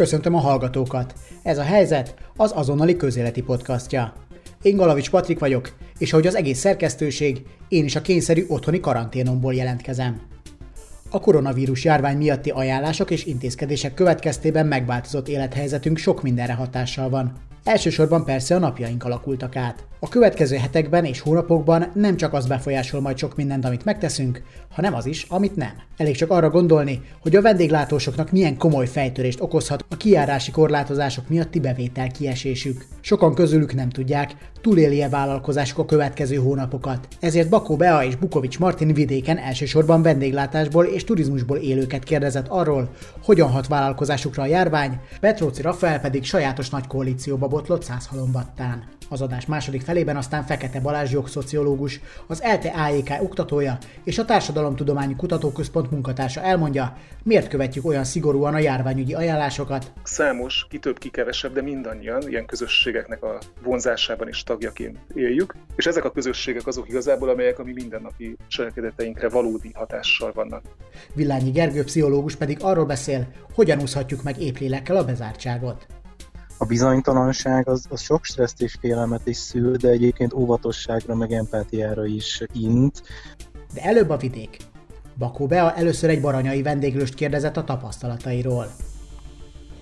Köszöntöm a hallgatókat! Ez a helyzet az azonnali közéleti podcastja. Én Galavics Patrik vagyok, és ahogy az egész szerkesztőség, én is a kényszerű otthoni karanténomból jelentkezem. A koronavírus járvány miatti ajánlások és intézkedések következtében megváltozott élethelyzetünk sok mindenre hatással van. Elsősorban persze a napjaink alakultak át. A következő hetekben és hónapokban nem csak az befolyásol majd sok mindent, amit megteszünk, hanem az is, amit nem. Elég csak arra gondolni, hogy a vendéglátósoknak milyen komoly fejtörést okozhat a kijárási korlátozások miatti bevétel kiesésük. Sokan közülük nem tudják, túléli-e vállalkozásuk a következő hónapokat. Ezért Bakó Bea és Bukovics Martin vidéken elsősorban vendéglátásból és turizmusból élőket kérdezett arról, hogyan hat vállalkozásukra a járvány, Petróci Rafael pedig sajátos nagy koalícióba botlott száz halombattán. Az adás második felében aztán Fekete Balázs jogszociológus, az ELTE AEK oktatója és a Társadalomtudományi Kutatóközpont munkatársa elmondja, miért követjük olyan szigorúan a járványügyi ajánlásokat. Számos, ki több, ki kevesebb, de mindannyian ilyen közösségeknek a vonzásában is tagjaként éljük, és ezek a közösségek azok igazából, amelyek a mi mindennapi cselekedeteinkre valódi hatással vannak. Villányi Gergő pszichológus pedig arról beszél, hogyan úszhatjuk meg épp lélekkel a bezártságot a bizonytalanság az, az sok stresszt és félelmet is szül, de egyébként óvatosságra meg empátiára is int. De előbb a vidék. Bakó Bea először egy baranyai vendéglőst kérdezett a tapasztalatairól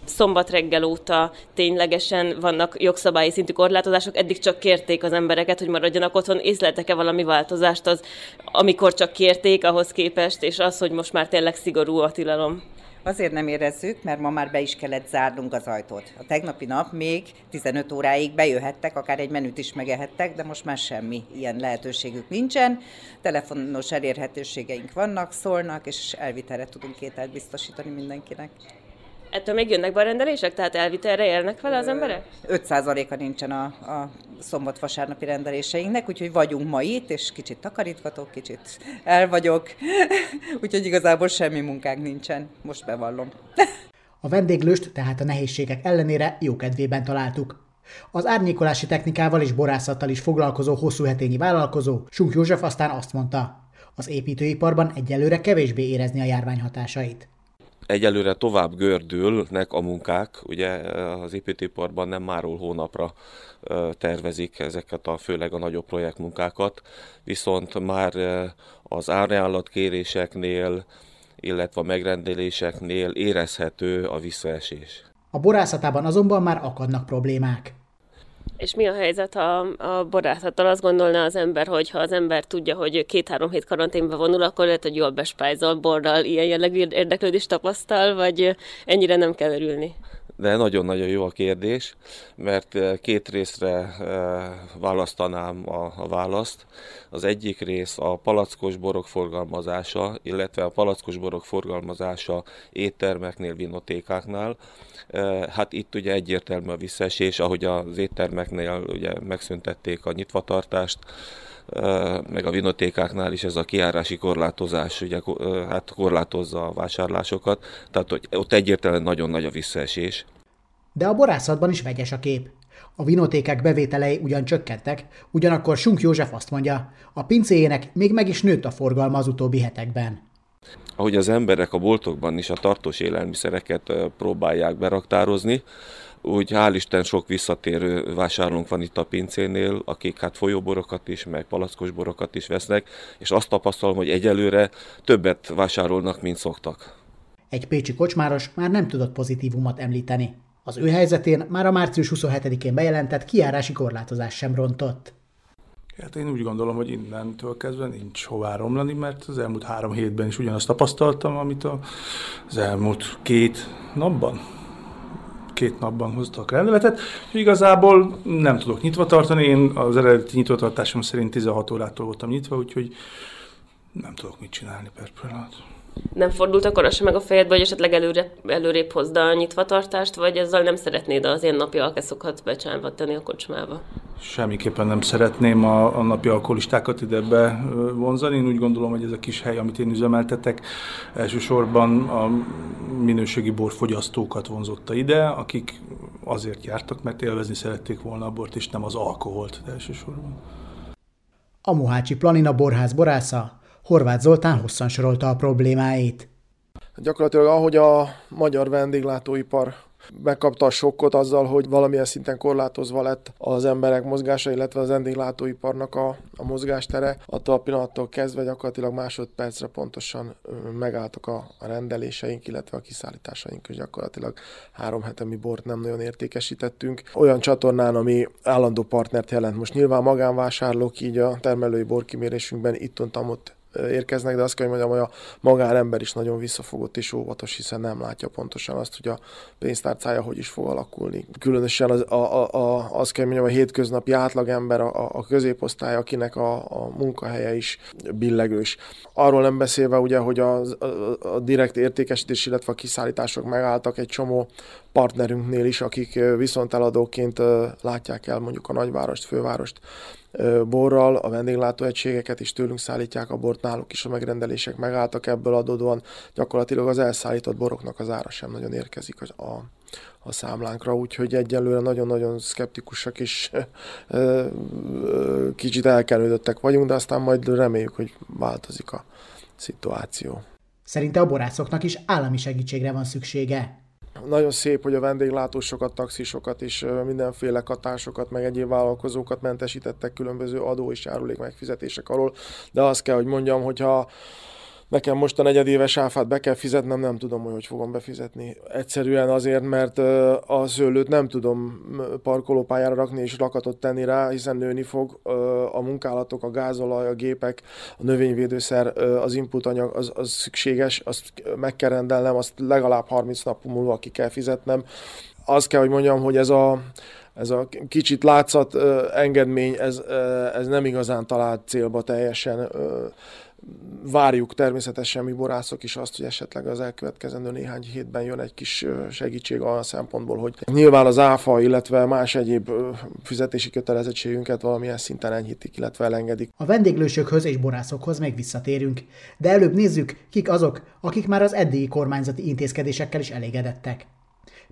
szombat reggel óta ténylegesen vannak jogszabályi szintű korlátozások, eddig csak kérték az embereket, hogy maradjanak otthon, észleltek-e valami változást az, amikor csak kérték ahhoz képest, és az, hogy most már tényleg szigorú a tilalom? Azért nem érezzük, mert ma már be is kellett zárnunk az ajtót. A tegnapi nap még 15 óráig bejöhettek, akár egy menüt is megehettek, de most már semmi ilyen lehetőségük nincsen. Telefonos elérhetőségeink vannak, szólnak, és elvitelre tudunk ételt biztosítani mindenkinek. Ettől még jönnek be a rendelések? Tehát elvitelre érnek vele az emberek? 5%-a nincsen a, a szombat-vasárnapi rendeléseinknek, úgyhogy vagyunk ma itt, és kicsit takarítgatok, kicsit el vagyok, úgyhogy igazából semmi munkánk nincsen, most bevallom. a vendéglőst tehát a nehézségek ellenére jó kedvében találtuk. Az árnyékolási technikával és borászattal is foglalkozó hosszú hetényi vállalkozó, Sunk József aztán azt mondta, az építőiparban egyelőre kevésbé érezni a járvány hatásait egyelőre tovább gördülnek a munkák, ugye az építőiparban nem máról hónapra tervezik ezeket a főleg a nagyobb projektmunkákat, viszont már az árajánlatkéréseknél, illetve a megrendeléseknél érezhető a visszaesés. A borászatában azonban már akadnak problémák. És mi a helyzet a, a borászattal? Azt gondolná az ember, hogy ha az ember tudja, hogy két-három hét karanténba vonul, akkor lehet, hogy jól bespájzol borral, ilyen jellegű érdeklődést tapasztal, vagy ennyire nem kell örülni? De nagyon-nagyon jó a kérdés, mert eh, két részre eh, választanám a, választ. Az egyik rész a palackos borok forgalmazása, illetve a palackos borok forgalmazása éttermeknél, vinotékáknál. Eh, hát itt ugye egyértelmű a visszaesés, ahogy az éttermeknél ugye megszüntették a nyitvatartást, meg a vinotékáknál is ez a kiárási korlátozás, ugye hát korlátozza a vásárlásokat, tehát hogy ott egyértelműen nagyon nagy a visszaesés. De a borászatban is vegyes a kép. A vinotékek bevételei ugyan csökkentek, ugyanakkor Sunk József azt mondja, a pincéjének még meg is nőtt a forgalma az utóbbi hetekben. Ahogy az emberek a boltokban is a tartós élelmiszereket próbálják beraktározni, úgy hál' Isten sok visszatérő vásárlónk van itt a pincénél, akik hát folyóborokat is, meg palackos borokat is vesznek, és azt tapasztalom, hogy egyelőre többet vásárolnak, mint szoktak. Egy pécsi kocsmáros már nem tudott pozitívumot említeni. Az ő helyzetén már a március 27-én bejelentett kiárási korlátozás sem rontott. Hát én úgy gondolom, hogy innentől kezdve nincs hová romlani, mert az elmúlt három hétben is ugyanazt tapasztaltam, amit az elmúlt két napban két napban hoztak rendeletet, és igazából nem tudok nyitva tartani, én az eredeti nyitvatartásom szerint 16 órától voltam nyitva, úgyhogy nem tudok mit csinálni per pillanat. Nem fordult akkor az sem meg a fejedbe, hogy esetleg előre, előrébb hozd a nyitvatartást, vagy ezzel nem szeretnéd az ilyen napi alkeszokat becsánvatani a kocsmába? Semmiképpen nem szeretném a, a napi alkoholistákat ide bevonzani. Én úgy gondolom, hogy ez a kis hely, amit én üzemeltetek, elsősorban a minőségi borfogyasztókat vonzotta ide, akik azért jártak, mert élvezni szerették volna a bort, és nem az alkoholt elsősorban. A Mohácsi Planina borház borásza Horváth Zoltán hosszan sorolta a problémáit. Gyakorlatilag ahogy a magyar vendéglátóipar megkapta a sokkot azzal, hogy valamilyen szinten korlátozva lett az emberek mozgása, illetve az vendéglátóiparnak a, a mozgástere. Attól a pillanattól kezdve gyakorlatilag másodpercre pontosan megálltak a, a rendeléseink, illetve a kiszállításaink, és gyakorlatilag három hete mi bort nem nagyon értékesítettünk. Olyan csatornán, ami állandó partnert jelent. Most nyilván magánvásárlók így a termelői borkimérésünkben itt ott érkeznek, de azt kell, hogy mondjam, hogy a magánember is nagyon visszafogott és óvatos, hiszen nem látja pontosan azt, hogy a pénztárcája hogy is fog alakulni. Különösen az, a, a, a, azt kell, hogy mondjam, a hétköznapi átlagember, a, a középosztály, akinek a, a munkahelye is billegős. Arról nem beszélve ugye, hogy a, a, a direkt értékesítés, illetve a kiszállítások megálltak egy csomó partnerünknél is, akik viszonteladóként látják el mondjuk a nagyvárost, fővárost borral, a vendéglátóegységeket is tőlünk szállítják a bort, náluk is a megrendelések megálltak ebből adódóan, gyakorlatilag az elszállított boroknak az ára sem nagyon érkezik a, a számlánkra, úgyhogy egyelőre nagyon-nagyon szkeptikusak és kicsit elkenődöttek vagyunk, de aztán majd reméljük, hogy változik a szituáció. Szerinte a borászoknak is állami segítségre van szüksége. Nagyon szép, hogy a vendéglátósokat, taxisokat és mindenféle katásokat, meg egyéb vállalkozókat mentesítettek különböző adó és járulék megfizetések alól, de azt kell, hogy mondjam, hogyha nekem most a negyedéves áfát be kell fizetnem, nem tudom, hogy hogy fogom befizetni. Egyszerűen azért, mert a szőlőt nem tudom parkolópályára rakni és rakatot tenni rá, hiszen nőni fog a munkálatok, a gázolaj, a gépek, a növényvédőszer, az input anyag, az, az szükséges, azt meg kell rendelnem, azt legalább 30 nap múlva ki kell fizetnem. Azt kell, hogy mondjam, hogy ez a ez a kicsit látszat engedmény, ez, ez nem igazán talált célba teljesen Várjuk természetesen mi borászok is azt, hogy esetleg az elkövetkezendő néhány hétben jön egy kis segítség a szempontból, hogy nyilván az áfa, illetve más egyéb fizetési kötelezettségünket valamilyen szinten enyhítik, illetve elengedik. A vendéglősökhöz és borászokhoz még visszatérünk, de előbb nézzük, kik azok, akik már az eddigi kormányzati intézkedésekkel is elégedettek.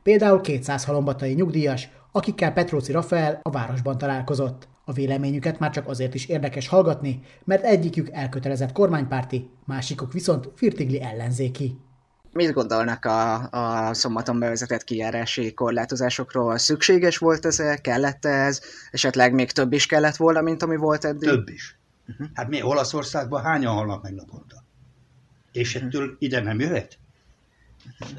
Például 200 halombatai nyugdíjas, akikkel Petróci Rafael a városban találkozott. A véleményüket már csak azért is érdekes hallgatni, mert egyikük elkötelezett kormánypárti, másikuk viszont firtigli ellenzéki. Mit gondolnak a, a szombaton bevezetett kijárási korlátozásokról? Szükséges volt ez, kellett ez? Esetleg még több is kellett volna, mint ami volt eddig? Több is. Uh-huh. Hát mi Olaszországban hányan halnak meg naponta? És ettől uh-huh. ide nem jöhet?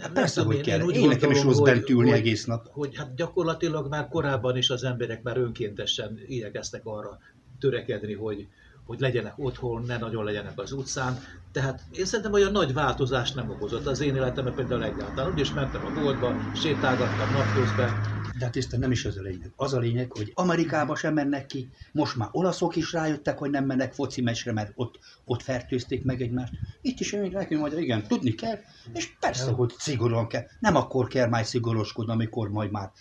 Hát persze, hogy kell. Én, én nekem is rossz bent ülni hogy, egész nap. Hogy hát gyakorlatilag már korábban is az emberek már önkéntesen igyekeztek arra törekedni, hogy, hogy legyenek otthon, ne nagyon legyenek az utcán. Tehát én szerintem olyan nagy változást nem okozott az én életemben például egyáltalán. Úgy is mentem a boltba, sétálgattam napközben, de hát Isten nem is az a lényeg. Az a lényeg, hogy Amerikába sem mennek ki, most már olaszok is rájöttek, hogy nem mennek foci meccsre, mert ott, ott fertőzték meg egymást. Itt is még nekünk hogy igen, tudni kell, és persze, hogy szigorúan kell. Nem akkor kell már szigoroskodni, amikor majd már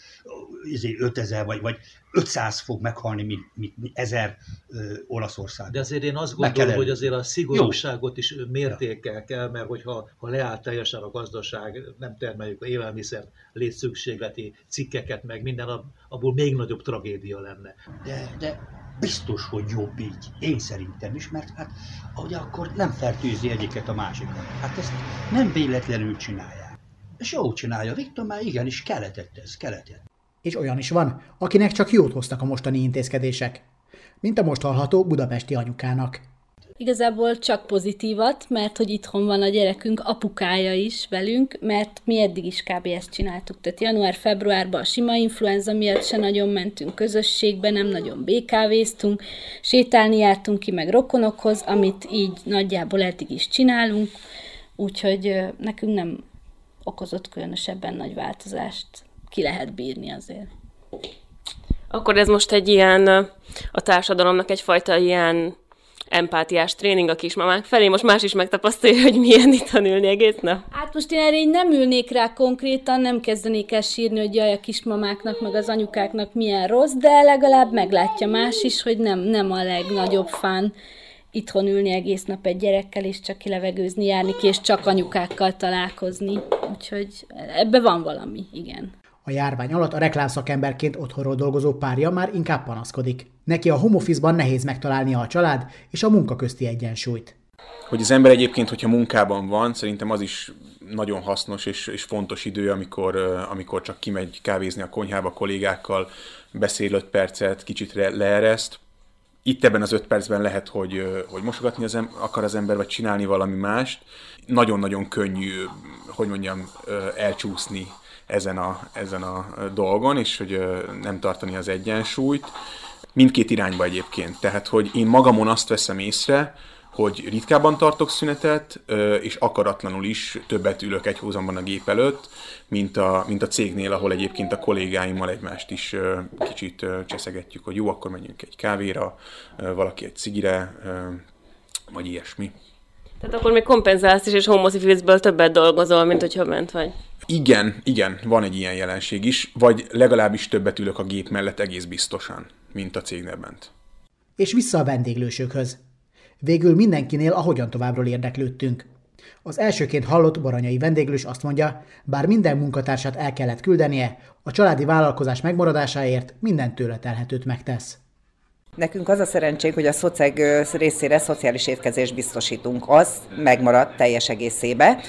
izé, 5000 vagy, vagy 500 fog meghalni, mint, mint, mint 1000 ö, Olaszország. De azért én azt gondolom, hogy azért a szigorúságot is mértékkel kell, mert hogyha ha leállt teljesen a gazdaság, nem termeljük a élelmiszert, létszükségleti cikkeket, meg minden, abból még nagyobb tragédia lenne. De, de biztos, hogy jobb így. Én szerintem is, mert hát ahogy akkor nem fertőzi egyiket a másikat. Hát ezt nem véletlenül csinálják. És jó csinálja. Viktor már igenis keletett ez, keletett. És olyan is van, akinek csak jót hoztak a mostani intézkedések. Mint a most hallható budapesti anyukának. Igazából csak pozitívat, mert hogy itthon van a gyerekünk apukája is velünk, mert mi eddig is kb. ezt csináltuk. Tehát január-februárban a sima influenza miatt se nagyon mentünk közösségbe, nem nagyon békávéztunk, sétálni jártunk ki meg rokonokhoz, amit így nagyjából eddig is csinálunk, úgyhogy nekünk nem okozott különösebben nagy változást. Ki lehet bírni azért. Akkor ez most egy ilyen, a társadalomnak egyfajta ilyen empátiás tréning a kismamák felé. Most más is megtapasztalja, hogy milyen itt ülni egész nap. Hát most én erre így nem ülnék rá konkrétan, nem kezdenék el sírni, hogy jaj, a kismamáknak, meg az anyukáknak milyen rossz, de legalább meglátja más is, hogy nem, nem a legnagyobb fán itthon ülni egész nap egy gyerekkel, és csak kilevegőzni, járni ki, és csak anyukákkal találkozni. Úgyhogy ebbe van valami, igen. A járvány alatt a reklámszakemberként otthonról dolgozó párja már inkább panaszkodik. Neki a home office-ban nehéz megtalálnia a család és a munka közti egyensúlyt. Hogy az ember egyébként, hogyha munkában van, szerintem az is nagyon hasznos és, és fontos idő, amikor, amikor csak kimegy kávézni a konyhába kollégákkal, beszél 5 percet, kicsit leereszt. Itt ebben az 5 percben lehet, hogy, hogy mosogatni az em- akar az ember, vagy csinálni valami mást. Nagyon-nagyon könnyű, hogy mondjam, elcsúszni ezen a, ezen a dolgon, és hogy nem tartani az egyensúlyt. Mindkét irányba egyébként. Tehát, hogy én magamon azt veszem észre, hogy ritkábban tartok szünetet, és akaratlanul is többet ülök egy hózamban a gép előtt, mint a, mint a cégnél, ahol egyébként a kollégáimmal egymást is kicsit cseszegetjük, hogy jó, akkor menjünk egy kávéra, valaki egy cigire, vagy ilyesmi. Tehát akkor még kompenzálsz is, és home office többet dolgozol, mint hogyha ment vagy. Igen, igen, van egy ilyen jelenség is, vagy legalábbis többet ülök a gép mellett egész biztosan, mint a cégnél bent. És vissza a vendéglősökhöz. Végül mindenkinél ahogyan továbbról érdeklődtünk. Az elsőként hallott baranyai vendéglős azt mondja, bár minden munkatársat el kellett küldenie, a családi vállalkozás megmaradásáért minden tőle telhetőt megtesz. Nekünk az a szerencsénk, hogy a szoceg részére szociális étkezést biztosítunk. Az megmaradt teljes egészébe,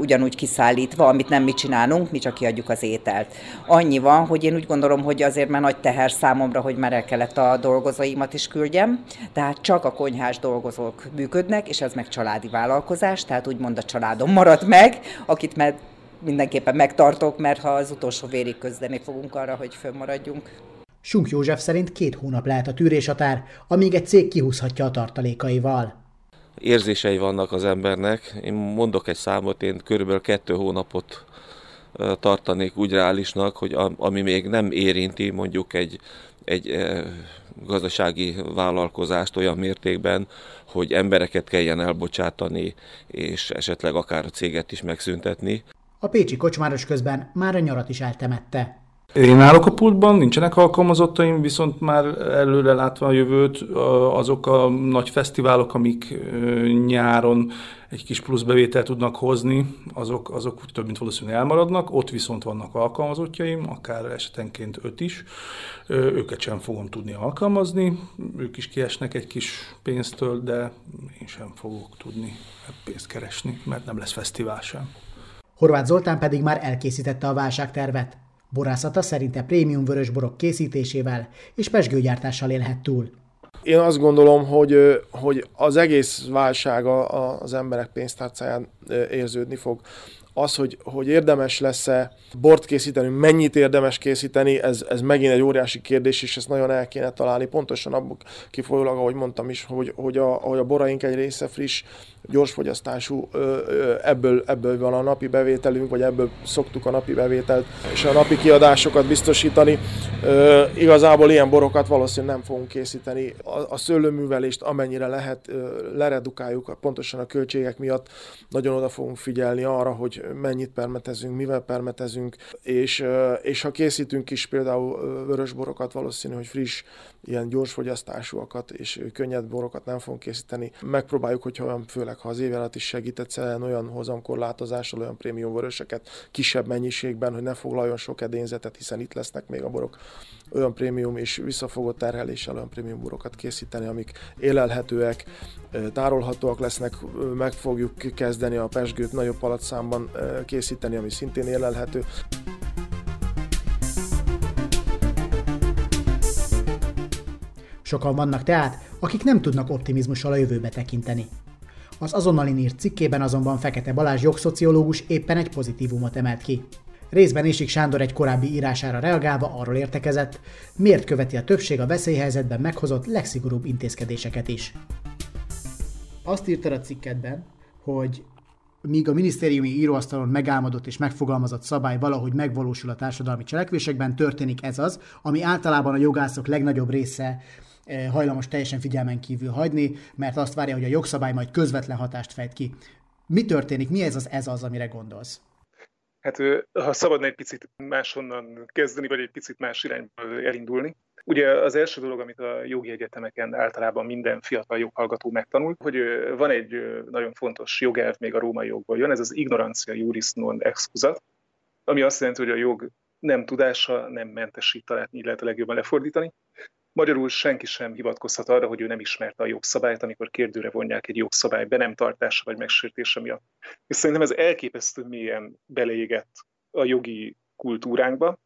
ugyanúgy kiszállítva, amit nem mi csinálunk, mi csak kiadjuk az ételt. Annyi van, hogy én úgy gondolom, hogy azért már nagy teher számomra, hogy már el kellett a dolgozóimat is küldjem, tehát csak a konyhás dolgozók működnek, és ez meg családi vállalkozás, tehát úgymond a családom marad meg, akit meg mindenképpen megtartok, mert ha az utolsó vérig közdeni fogunk arra, hogy fönnmaradjunk. Sunk József szerint két hónap lehet a tűréshatár, amíg egy cég kihúzhatja a tartalékaival. Érzései vannak az embernek. Én mondok egy számot, én körülbelül kettő hónapot tartanék úgy reálisnak, hogy ami még nem érinti mondjuk egy, egy gazdasági vállalkozást olyan mértékben, hogy embereket kelljen elbocsátani, és esetleg akár a céget is megszüntetni. A pécsi kocsmáros közben már a nyarat is eltemette. Én állok a pultban, nincsenek alkalmazottaim, viszont már előre látva a jövőt, azok a nagy fesztiválok, amik nyáron egy kis plusz bevételt tudnak hozni, azok, azok több mint valószínűleg elmaradnak, ott viszont vannak alkalmazottjaim, akár esetenként öt is, őket sem fogom tudni alkalmazni, ők is kiesnek egy kis pénztől, de én sem fogok tudni pénzt keresni, mert nem lesz fesztivál sem. Horváth Zoltán pedig már elkészítette a válságtervet. Borászata szerinte prémium vörösborok készítésével és pesgőgyártással élhet túl. Én azt gondolom, hogy, hogy az egész válság az emberek pénztárcáján érződni fog az, hogy, hogy érdemes lesz-e bort készíteni, mennyit érdemes készíteni, ez, ez megint egy óriási kérdés, és ezt nagyon el kéne találni. Pontosan abból kifolyólag, ahogy mondtam is, hogy, hogy, a, hogy a boraink egy része friss, gyorsfogyasztású, ebből, ebből van a napi bevételünk, vagy ebből szoktuk a napi bevételt, és a napi kiadásokat biztosítani. Igazából ilyen borokat valószínűleg nem fogunk készíteni. A, a szőlőművelést amennyire lehet leredukáljuk, pontosan a költségek miatt nagyon oda fogunk figyelni arra, hogy mennyit permetezünk, mivel permetezünk, és, és ha készítünk is például vörösborokat, valószínű, hogy friss, ilyen gyorsfogyasztásúakat és könnyed borokat nem fogunk készíteni. Megpróbáljuk, hogyha olyan, főleg ha az év alatt is segített olyan hozamkorlátozással, olyan prémium vöröseket kisebb mennyiségben, hogy ne foglaljon sok edényzetet, hiszen itt lesznek még a borok olyan prémium és visszafogott terheléssel olyan prémium borokat készíteni, amik élelhetőek, tárolhatóak lesznek, meg fogjuk kezdeni a pesgőt nagyobb palatszámban készíteni, ami szintén élelhető. Sokan vannak tehát, akik nem tudnak optimizmussal a jövőbe tekinteni. Az azonnali írt cikkében azonban Fekete Balázs jogszociológus éppen egy pozitívumot emelt ki. Részben Isik Sándor egy korábbi írására reagálva arról értekezett, miért követi a többség a veszélyhelyzetben meghozott legszigorúbb intézkedéseket is. Azt írta a cikkedben, hogy míg a minisztériumi íróasztalon megálmodott és megfogalmazott szabály valahogy megvalósul a társadalmi cselekvésekben, történik ez az, ami általában a jogászok legnagyobb része hajlamos teljesen figyelmen kívül hagyni, mert azt várja, hogy a jogszabály majd közvetlen hatást fejt ki. Mi történik? Mi ez az ez az, amire gondolsz? Hát ha szabadna egy picit máshonnan kezdeni, vagy egy picit más irányba elindulni. Ugye az első dolog, amit a jogi egyetemeken általában minden fiatal joghallgató megtanul, hogy van egy nagyon fontos jogelv, még a római jogból jön, ez az ignorancia juris non excusat, ami azt jelenti, hogy a jog nem tudása, nem mentesít, talán így lehet a legjobban lefordítani. Magyarul senki sem hivatkozhat arra, hogy ő nem ismerte a jogszabályt, amikor kérdőre vonják egy jogszabály be nem tartása vagy megsértése miatt. És szerintem ez elképesztő mélyen beleégett a jogi kultúránkba,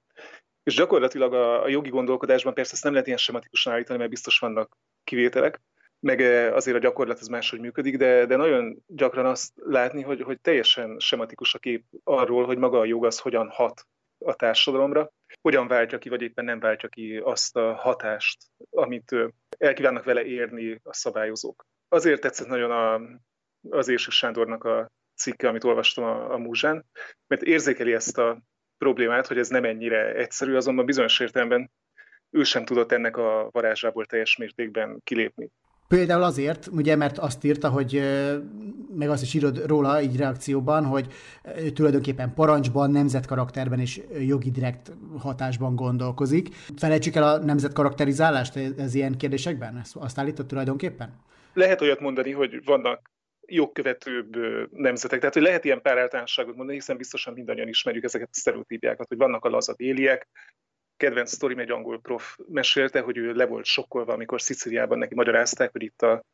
és gyakorlatilag a, a jogi gondolkodásban persze ezt nem lehet ilyen sematikusan állítani, mert biztos vannak kivételek, meg eh, azért a gyakorlat az máshogy működik, de, de nagyon gyakran azt látni, hogy, hogy teljesen sematikus a kép arról, hogy maga a jog az hogyan hat a társadalomra, hogyan váltja ki, vagy éppen nem váltja ki azt a hatást, amit elkívánnak vele érni a szabályozók. Azért tetszett nagyon a, az Érsi Sándornak a cikke, amit olvastam a, a Múzsán, mert érzékeli ezt a problémát, hogy ez nem ennyire egyszerű, azonban bizonyos értelemben ő sem tudott ennek a varázsából teljes mértékben kilépni. Például azért, ugye, mert azt írta, hogy meg azt is írod róla így reakcióban, hogy tulajdonképpen parancsban, nemzetkarakterben és jogi direkt hatásban gondolkozik. Felejtsük el a nemzetkarakterizálást ez ilyen kérdésekben? Azt állított tulajdonképpen? Lehet olyat mondani, hogy vannak jogkövetőbb nemzetek. Tehát, hogy lehet ilyen pár általánosságot mondani, hiszen biztosan mindannyian ismerjük ezeket a sztereotípiákat, hogy vannak a laza déliek, kedvenc sztorim egy angol prof mesélte, hogy ő le volt sokkolva, amikor Sziciliában neki magyarázták, hogy itt a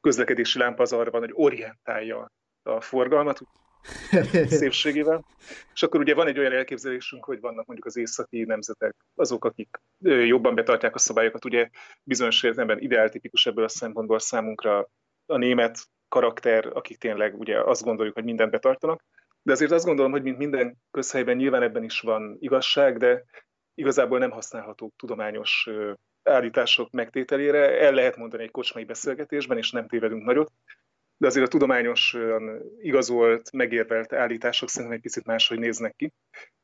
közlekedési lámpa az arra van, hogy orientálja a forgalmat, szépségével. És akkor ugye van egy olyan elképzelésünk, hogy vannak mondjuk az északi nemzetek, azok, akik jobban betartják a szabályokat. Ugye bizonyos értelemben ideáltipikus ebből a szempontból számunkra a német karakter, akik tényleg ugye azt gondoljuk, hogy mindent betartanak. De azért azt gondolom, hogy mint minden közhelyben nyilván ebben is van igazság, de igazából nem használhatók tudományos állítások megtételére. El lehet mondani egy kocsmai beszélgetésben, és nem tévedünk nagyot, de azért a tudományosan igazolt, megérvelt állítások szerintem egy picit máshogy néznek ki.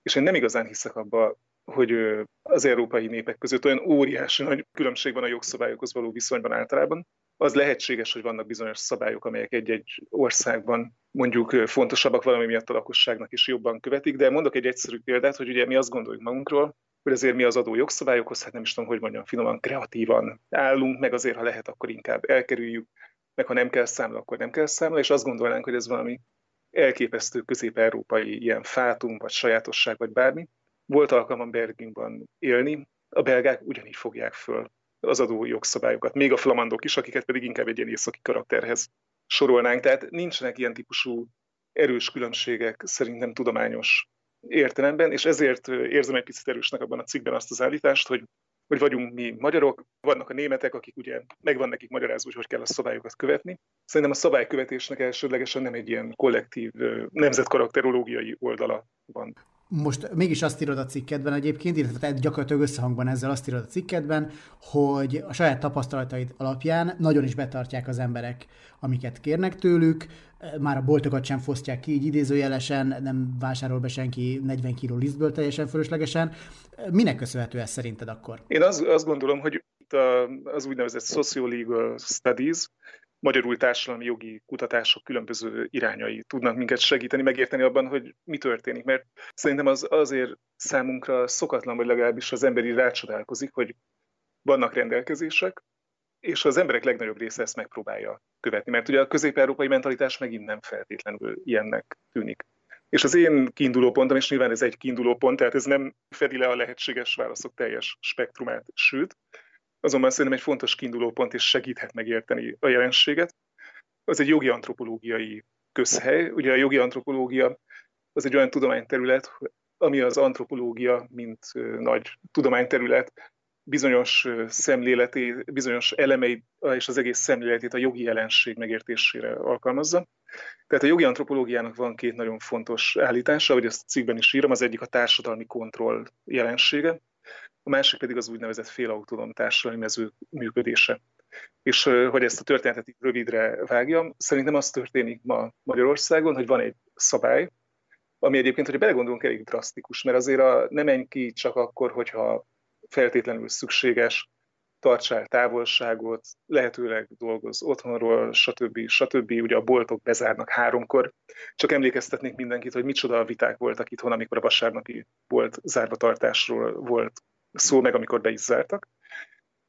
És én nem igazán hiszek abba, hogy az európai népek között olyan óriási nagy különbség van a jogszabályokhoz való viszonyban általában. Az lehetséges, hogy vannak bizonyos szabályok, amelyek egy-egy országban mondjuk fontosabbak valami miatt a lakosságnak is jobban követik, de mondok egy egyszerű példát, hogy ugye mi azt gondoljuk magunkról, hogy azért mi az adó jogszabályokhoz, hát nem is tudom, hogy mondjam, finoman, kreatívan állunk, meg azért, ha lehet, akkor inkább elkerüljük, meg ha nem kell számla, akkor nem kell számla, és azt gondolnánk, hogy ez valami elképesztő közép-európai ilyen fátum, vagy sajátosság, vagy bármi. Volt alkalmam Berginban élni, a belgák ugyanígy fogják föl az adó jogszabályokat, még a flamandok is, akiket pedig inkább egy ilyen északi karakterhez sorolnánk. Tehát nincsenek ilyen típusú erős különbségek szerintem tudományos értelemben, és ezért érzem egy picit erősnek abban a cikkben azt az állítást, hogy hogy vagyunk mi magyarok, vannak a németek, akik ugye megvan nekik magyarázó, hogy hogy kell a szabályokat követni. Szerintem a szabálykövetésnek elsődlegesen nem egy ilyen kollektív nemzetkarakterológiai oldala van. Most mégis azt írod a cikkedben egyébként, illetve gyakorlatilag összehangban ezzel azt írod a cikkedben, hogy a saját tapasztalataid alapján nagyon is betartják az emberek, amiket kérnek tőlük, már a boltokat sem fosztják ki, így idézőjelesen, nem vásárol be senki 40 kiló lisztből teljesen fölöslegesen. Minek köszönhető ez szerinted akkor? Én azt, azt gondolom, hogy itt az úgynevezett sociolegal studies, magyarul társadalmi jogi kutatások különböző irányai tudnak minket segíteni, megérteni abban, hogy mi történik. Mert szerintem az azért számunkra szokatlan, vagy legalábbis az emberi rácsodálkozik, hogy vannak rendelkezések, és az emberek legnagyobb része ezt megpróbálja követni. Mert ugye a közép-európai mentalitás megint nem feltétlenül ilyennek tűnik. És az én kiinduló pontom, és nyilván ez egy kiinduló pont, tehát ez nem fedi le a lehetséges válaszok teljes spektrumát, sőt, azonban szerintem egy fontos kiinduló pont, és segíthet megérteni a jelenséget. Az egy jogi antropológiai közhely. Ugye a jogi antropológia az egy olyan tudományterület, ami az antropológia, mint nagy tudományterület bizonyos szemléletét, bizonyos elemeit és az egész szemléletét a jogi jelenség megértésére alkalmazza. Tehát a jogi antropológiának van két nagyon fontos állítása, hogy ezt cikkben is írom, az egyik a társadalmi kontroll jelensége, a másik pedig az úgynevezett félautonóm társadalmi mező működése. És hogy ezt a történetet itt rövidre vágjam, szerintem az történik ma Magyarországon, hogy van egy szabály, ami egyébként, hogy belegondolunk, elég drasztikus, mert azért a, nem menj ki csak akkor, hogyha feltétlenül szükséges, tartsál távolságot, lehetőleg dolgoz otthonról, stb. stb. Ugye a boltok bezárnak háromkor. Csak emlékeztetnék mindenkit, hogy micsoda viták voltak itthon, amikor a vasárnapi volt zárva tartásról volt szó, meg amikor be is zártak.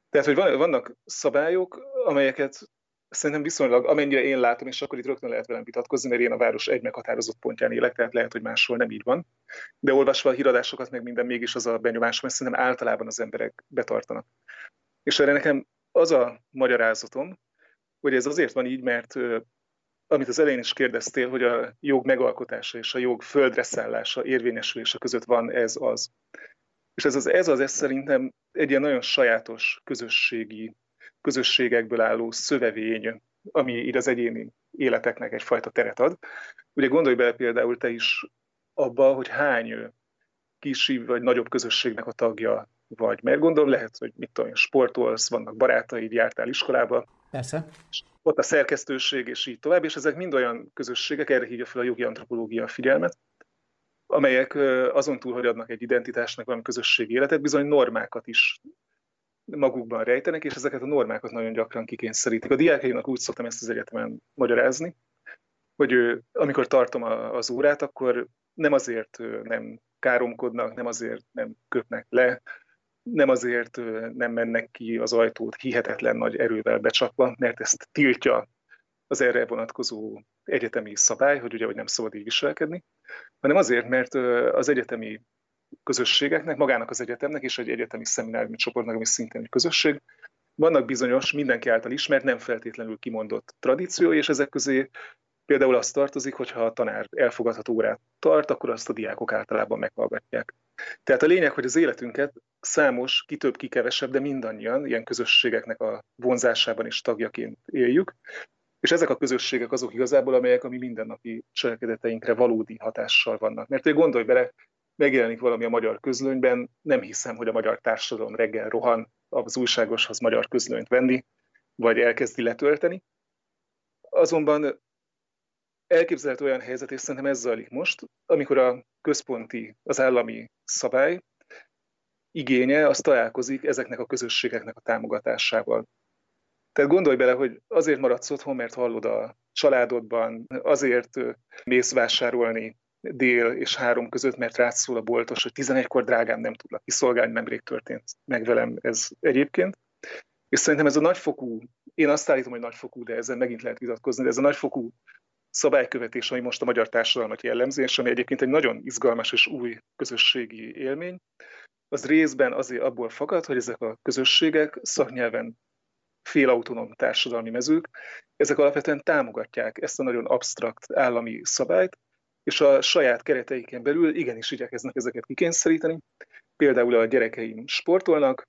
Tehát, hogy vannak szabályok, amelyeket szerintem viszonylag, amennyire én látom, és akkor itt rögtön lehet velem vitatkozni, mert én a város egy meghatározott pontján élek, tehát lehet, hogy máshol nem így van. De olvasva a híradásokat, meg minden mégis az a benyomás, mert szerintem általában az emberek betartanak. És erre nekem az a magyarázatom, hogy ez azért van így, mert amit az elején is kérdeztél, hogy a jog megalkotása és a jog földre szállása, érvényesülése között van ez az. És ez az, ez az, ez szerintem egy ilyen nagyon sajátos közösségi, közösségekből álló szövevény, ami így az egyéni életeknek egyfajta teret ad. Ugye gondolj bele például te is abba, hogy hány kisi vagy nagyobb közösségnek a tagja vagy. Mert gondolom lehet, hogy mit tudom, sportolsz, vannak barátaid, jártál iskolába. Persze. Ott a szerkesztőség, és így tovább, és ezek mind olyan közösségek, erre hívja fel a jogi antropológia a figyelmet, amelyek azon túl, hogy adnak egy identitásnak valami közösségi életet, bizony normákat is magukban rejtenek, és ezeket a normákat nagyon gyakran kikényszerítik. A diákjainak úgy szoktam ezt az egyetemen magyarázni, hogy amikor tartom az órát, akkor nem azért nem káromkodnak, nem azért nem köpnek le, nem azért nem mennek ki az ajtót hihetetlen nagy erővel becsapva, mert ezt tiltja az erre vonatkozó egyetemi szabály, hogy ugye hogy nem szabad így viselkedni, hanem azért, mert az egyetemi közösségeknek, magának az egyetemnek és egy egyetemi szemináriumi csoportnak, ami szintén egy közösség, vannak bizonyos, mindenki által ismert, nem feltétlenül kimondott tradíció, és ezek közé például azt tartozik, hogy ha a tanár elfogadható órát tart, akkor azt a diákok általában meghallgatják. Tehát a lényeg, hogy az életünket számos, ki több, ki kevesebb, de mindannyian ilyen közösségeknek a vonzásában is tagjaként éljük, és ezek a közösségek azok igazából, amelyek a mi mindennapi cselekedeteinkre valódi hatással vannak. Mert hogy gondolj bele, megjelenik valami a magyar közlönyben, nem hiszem, hogy a magyar társadalom reggel rohan az újságoshoz magyar közlönyt venni, vagy elkezdi letölteni. Azonban elképzelhető olyan helyzet, és szerintem ez zajlik most, amikor a központi, az állami szabály igénye, az találkozik ezeknek a közösségeknek a támogatásával. Tehát gondolj bele, hogy azért maradsz otthon, mert hallod a családodban, azért mész vásárolni dél és három között, mert rád szól a boltos, hogy 11-kor drágán nem tudlak kiszolgálni, nemrég történt meg velem ez egyébként. És szerintem ez a nagyfokú, én azt állítom, hogy nagyfokú, de ezzel megint lehet vitatkozni, de ez a nagyfokú szabálykövetés, ami most a magyar társadalmat jellemzi, és ami egyébként egy nagyon izgalmas és új közösségi élmény, az részben azért abból fakad, hogy ezek a közösségek szaknyelven félautonóm társadalmi mezők, ezek alapvetően támogatják ezt a nagyon absztrakt állami szabályt, és a saját kereteiken belül igenis igyekeznek ezeket kikényszeríteni. Például a gyerekeim sportolnak,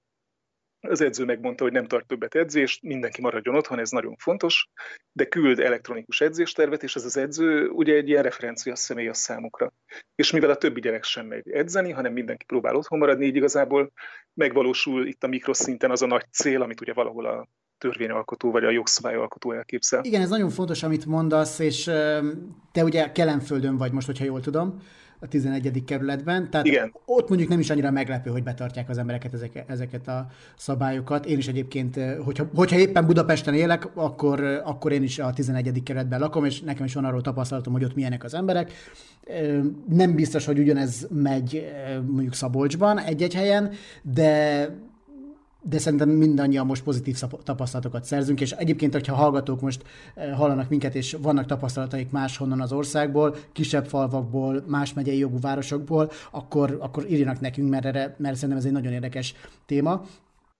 az edző megmondta, hogy nem tart többet edzést, mindenki maradjon otthon, ez nagyon fontos, de küld elektronikus edzéstervet, és ez az edző ugye egy ilyen referencia személy a számukra. És mivel a többi gyerek sem megy edzeni, hanem mindenki próbál otthon maradni, így igazából megvalósul itt a mikroszinten az a nagy cél, amit ugye valahol a törvényalkotó vagy a jogszabályalkotó elképzel. Igen, ez nagyon fontos, amit mondasz, és te ugye Kelenföldön vagy most, hogyha jól tudom, a 11. kerületben. Tehát Igen. ott mondjuk nem is annyira meglepő, hogy betartják az embereket ezeket, ezeket a szabályokat. Én is egyébként, hogyha, hogyha éppen Budapesten élek, akkor, akkor én is a 11. kerületben lakom, és nekem is van arról tapasztalatom, hogy ott milyenek az emberek. Nem biztos, hogy ugyanez megy mondjuk Szabolcsban egy-egy helyen, de de szerintem mindannyian most pozitív tapasztalatokat szerzünk, és egyébként, hogyha hallgatók most eh, hallanak minket, és vannak tapasztalataik máshonnan az országból, kisebb falvakból, más megyei jogú városokból, akkor, akkor írjanak nekünk, mert, erre, mert szerintem ez egy nagyon érdekes téma.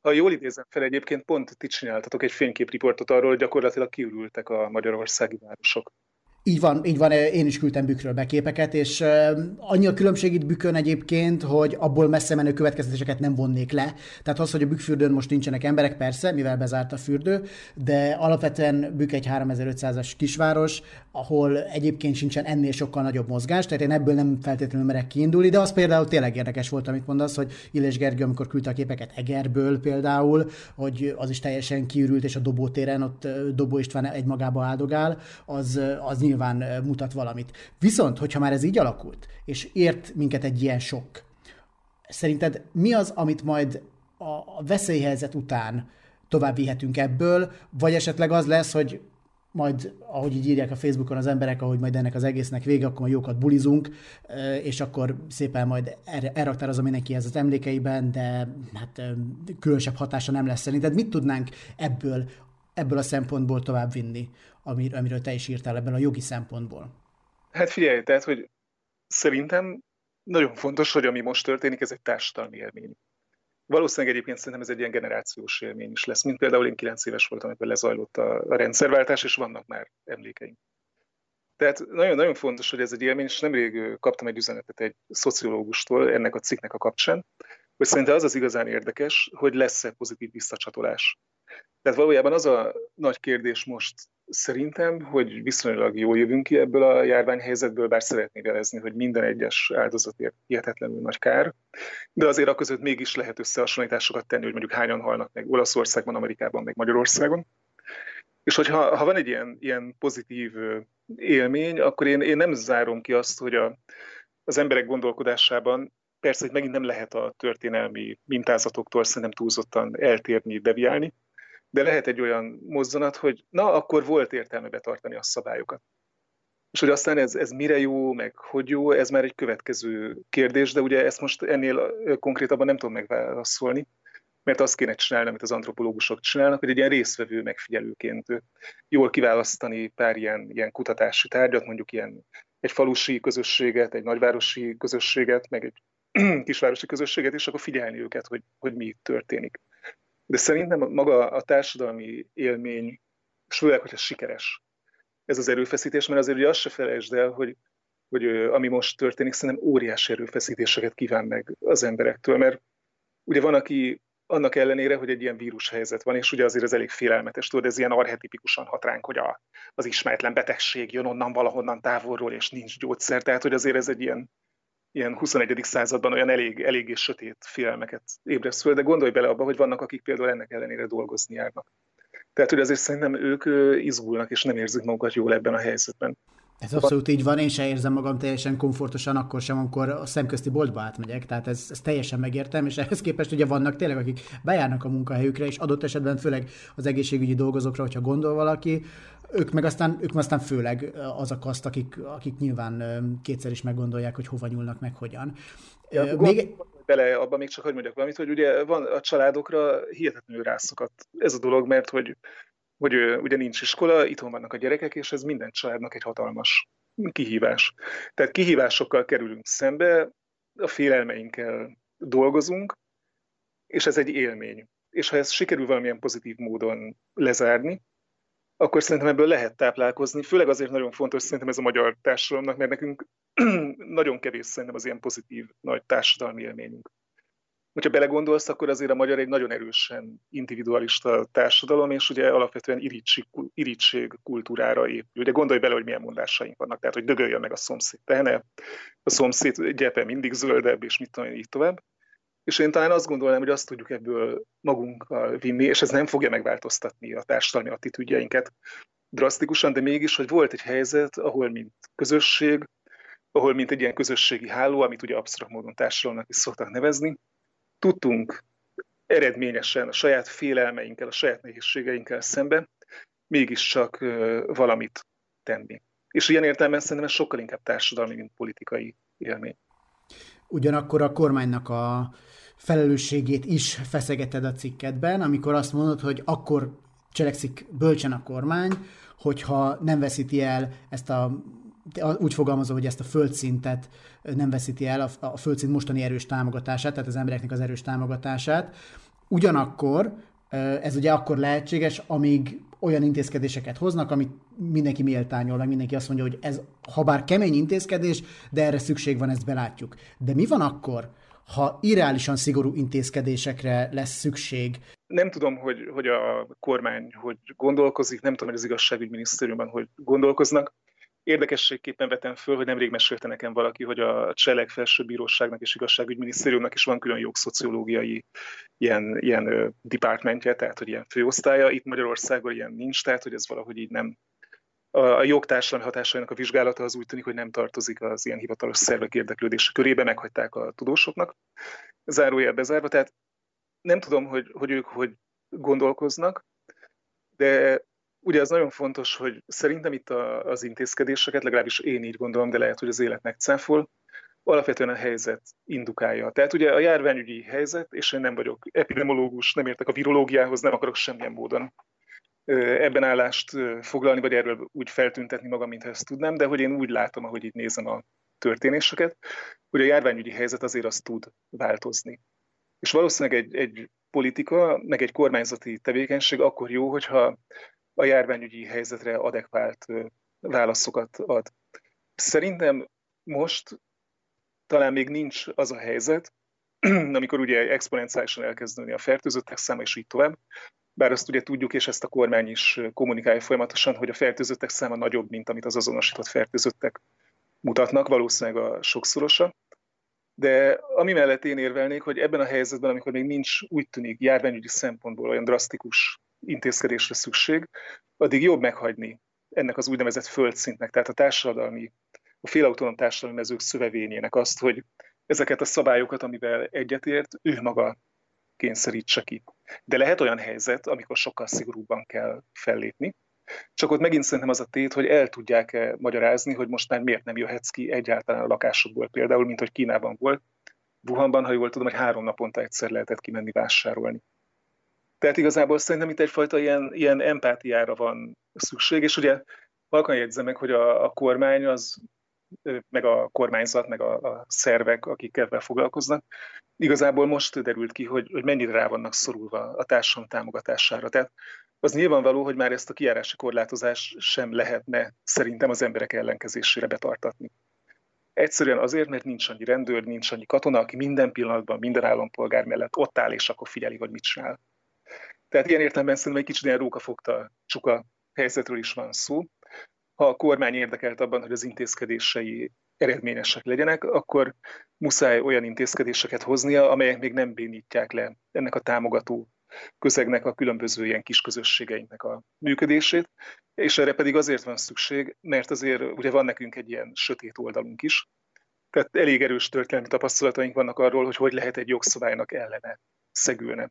Ha jól idézem fel, egyébként pont ti csináltatok egy fényképriportot arról, hogy gyakorlatilag kiürültek a magyarországi városok. Így van, így van, én is küldtem Bükről beképeket, és annyi a különbség itt Bükön egyébként, hogy abból messze menő következtetéseket nem vonnék le. Tehát az, hogy a Bükkfürdőn most nincsenek emberek, persze, mivel bezárt a fürdő, de alapvetően Bükk egy 3500-as kisváros, ahol egyébként sincsen ennél sokkal nagyobb mozgás, tehát én ebből nem feltétlenül merek kiindulni, de az például tényleg érdekes volt, amit mondasz, hogy Illés Gergő, amikor küldte a képeket Egerből például, hogy az is teljesen kiürült, és a dobótéren ott Dobó István egymagába áldogál, az, az nyilván nyilván mutat valamit. Viszont, hogyha már ez így alakult, és ért minket egy ilyen sok, szerinted mi az, amit majd a veszélyhelyzet után tovább vihetünk ebből, vagy esetleg az lesz, hogy majd, ahogy így írják a Facebookon az emberek, ahogy majd ennek az egésznek vége, akkor majd jókat bulizunk, és akkor szépen majd elraktározom mindenki ez az emlékeiben, de hát különösebb hatása nem lesz szerinted. Mit tudnánk ebből, ebből a szempontból tovább vinni? Amir, amiről te is írtál ebben a jogi szempontból? Hát figyelj, tehát, hogy szerintem nagyon fontos, hogy ami most történik, ez egy társadalmi élmény. valószínűleg egyébként szerintem ez egy ilyen generációs élmény is lesz, mint például én 9 éves voltam, amikor lezajlott a, a rendszerváltás, és vannak már emlékeim. Tehát nagyon-nagyon fontos, hogy ez egy élmény, és nemrég kaptam egy üzenetet egy szociológustól ennek a cikknek a kapcsán, hogy szerintem az az igazán érdekes, hogy lesz-e pozitív visszacsatolás. Tehát valójában az a nagy kérdés most szerintem, hogy viszonylag jól jövünk ki ebből a járványhelyzetből, bár szeretnék jelezni, hogy minden egyes áldozatért hihetetlenül nagy kár, de azért a között mégis lehet összehasonlításokat tenni, hogy mondjuk hányan halnak meg Olaszországban, Amerikában, meg Magyarországon. És hogyha ha van egy ilyen, ilyen pozitív élmény, akkor én, én nem zárom ki azt, hogy a, az emberek gondolkodásában persze, hogy megint nem lehet a történelmi mintázatoktól szerintem túlzottan eltérni, deviálni, de lehet egy olyan mozzanat, hogy na, akkor volt értelme betartani a szabályokat. És hogy aztán ez, ez mire jó, meg hogy jó, ez már egy következő kérdés, de ugye ezt most ennél konkrétabban nem tudom megválaszolni, mert azt kéne csinálni, amit az antropológusok csinálnak, hogy egy ilyen részvevő megfigyelőként jól kiválasztani pár ilyen, ilyen kutatási tárgyat, mondjuk ilyen egy falusi közösséget, egy nagyvárosi közösséget, meg egy kisvárosi közösséget, és akkor figyelni őket, hogy, hogy mi történik. De szerintem maga a társadalmi élmény, és főleg, hogyha sikeres ez az erőfeszítés, mert azért ugye azt se felejtsd el, hogy, hogy ami most történik, szerintem óriási erőfeszítéseket kíván meg az emberektől, mert ugye van, aki annak ellenére, hogy egy ilyen vírushelyzet van, és ugye azért ez elég félelmetes, tudod, ez ilyen arhetipikusan hat ránk, hogy a, az ismeretlen betegség jön onnan valahonnan távolról, és nincs gyógyszer, tehát hogy azért ez egy ilyen, ilyen 21. században olyan elég, eléggé sötét félelmeket ébreszt föl, de gondolj bele abba, hogy vannak, akik például ennek ellenére dolgozni járnak. Tehát, hogy azért szerintem ők izgulnak, és nem érzik magukat jól ebben a helyzetben. Ez abszolút így van, én sem érzem magam teljesen komfortosan akkor sem, amikor a szemközti boltba átmegyek, tehát ez, ez teljesen megértem, és ehhez képest ugye vannak tényleg, akik bejárnak a munkahelyükre, és adott esetben főleg az egészségügyi dolgozókra, hogyha gondol valaki, ők meg aztán, ők aztán főleg az a kaszt, akik, akik nyilván kétszer is meggondolják, hogy hova nyúlnak, meg hogyan. Ja, még... bele abban még csak hogy mondjak valamit, hogy ugye van a családokra hihetetlenül rászakadt ez a dolog, mert hogy hogy ugye nincs iskola, itthon vannak a gyerekek, és ez minden családnak egy hatalmas kihívás. Tehát kihívásokkal kerülünk szembe, a félelmeinkkel dolgozunk, és ez egy élmény. És ha ezt sikerül valamilyen pozitív módon lezárni, akkor szerintem ebből lehet táplálkozni. Főleg azért nagyon fontos szerintem ez a magyar társadalomnak, mert nekünk nagyon kevés szerintem az ilyen pozitív nagy társadalmi élményünk hogyha belegondolsz, akkor azért a magyar egy nagyon erősen individualista társadalom, és ugye alapvetően irítség, kultúrára épül. Ugye gondolj bele, hogy milyen mondásaink vannak, tehát hogy dögöljön meg a szomszéd tehene, a szomszéd gyepe mindig zöldebb, és mit tudom én, így tovább. És én talán azt gondolnám, hogy azt tudjuk ebből magunkkal vinni, és ez nem fogja megváltoztatni a társadalmi attitűdjeinket drasztikusan, de mégis, hogy volt egy helyzet, ahol mint közösség, ahol mint egy ilyen közösségi háló, amit ugye absztrakt módon társadalomnak is szoktak nevezni, tudtunk eredményesen a saját félelmeinkkel, a saját nehézségeinkkel szemben mégiscsak valamit tenni. És ilyen értelemben szerintem ez sokkal inkább társadalmi, mint politikai élmény. Ugyanakkor a kormánynak a felelősségét is feszegeted a cikkedben, amikor azt mondod, hogy akkor cselekszik bölcsen a kormány, hogyha nem veszíti el ezt a úgy fogalmazom, hogy ezt a földszintet nem veszíti el, a földszint mostani erős támogatását, tehát az embereknek az erős támogatását. Ugyanakkor ez ugye akkor lehetséges, amíg olyan intézkedéseket hoznak, amit mindenki méltányol, meg mindenki azt mondja, hogy ez, ha bár kemény intézkedés, de erre szükség van, ezt belátjuk. De mi van akkor, ha irreálisan szigorú intézkedésekre lesz szükség? Nem tudom, hogy, hogy a kormány hogy gondolkozik, nem tudom, hogy az igazságügyminisztériumban hogy gondolkoznak. Érdekességképpen vetem föl, hogy nemrég mesélte nekem valaki, hogy a Cselek Felsőbíróságnak és Igazságügyminisztériumnak is van külön jogszociológiai ilyen, ilyen departmentje, tehát hogy ilyen főosztálya. Itt Magyarországon ilyen nincs, tehát hogy ez valahogy így nem a, jogtársadalmi hatásainak a vizsgálata az úgy tűnik, hogy nem tartozik az ilyen hivatalos szervek érdeklődése körébe, meghagyták a tudósoknak, zárójel bezárva, tehát nem tudom, hogy, hogy ők hogy gondolkoznak, de Ugye az nagyon fontos, hogy szerintem itt a, az intézkedéseket, legalábbis én így gondolom, de lehet, hogy az élet megcáfol, alapvetően a helyzet indukálja. Tehát ugye a járványügyi helyzet, és én nem vagyok epidemiológus, nem értek a virológiához, nem akarok semmilyen módon ebben állást foglalni, vagy erről úgy feltüntetni magam, mintha ezt tudnám, de hogy én úgy látom, ahogy így nézem a történéseket, hogy a járványügyi helyzet azért az tud változni. És valószínűleg egy, egy politika, meg egy kormányzati tevékenység akkor jó, hogyha a járványügyi helyzetre adekvált válaszokat ad. Szerintem most talán még nincs az a helyzet, amikor ugye exponenciálisan elkezd nőni a fertőzöttek száma, és így tovább. Bár azt ugye tudjuk, és ezt a kormány is kommunikálja folyamatosan, hogy a fertőzöttek száma nagyobb, mint amit az azonosított fertőzöttek mutatnak, valószínűleg a sokszorosa. De ami mellett én érvelnék, hogy ebben a helyzetben, amikor még nincs úgy tűnik járványügyi szempontból olyan drasztikus intézkedésre szükség, addig jobb meghagyni ennek az úgynevezett földszintnek, tehát a társadalmi, a félautonóm társadalmi mezők szövevényének azt, hogy ezeket a szabályokat, amivel egyetért, ő maga kényszerítse ki. De lehet olyan helyzet, amikor sokkal szigorúbban kell fellépni, csak ott megint szerintem az a tét, hogy el tudják-e magyarázni, hogy most már miért nem jöhetsz ki egyáltalán a lakásokból, például, mint hogy Kínában volt. Wuhanban, ha jól tudom, hogy három naponta egyszer lehetett kimenni vásárolni. Tehát igazából szerintem itt egyfajta ilyen, ilyen empátiára van szükség, és ugye halkan jegyzem meg, hogy a, a kormány az, meg a kormányzat, meg a, a szervek, akik ebben foglalkoznak, igazából most derült ki, hogy, hogy mennyire rá vannak szorulva a társadalom támogatására. Tehát az nyilvánvaló, hogy már ezt a kijárási korlátozást sem lehetne szerintem az emberek ellenkezésére betartatni. Egyszerűen azért, mert nincs annyi rendőr, nincs annyi katona, aki minden pillanatban, minden állampolgár mellett ott áll, és akkor figyeli, hogy mit csinál. Tehát ilyen értelemben szerintem egy kicsit ilyen rókafogta csuka helyzetről is van szó. Ha a kormány érdekelt abban, hogy az intézkedései eredményesek legyenek, akkor muszáj olyan intézkedéseket hoznia, amelyek még nem bénítják le ennek a támogató közegnek, a különböző ilyen kis közösségeinknek a működését, és erre pedig azért van szükség, mert azért ugye van nekünk egy ilyen sötét oldalunk is, tehát elég erős történelmi tapasztalataink vannak arról, hogy hogy lehet egy jogszabálynak ellene szegülne.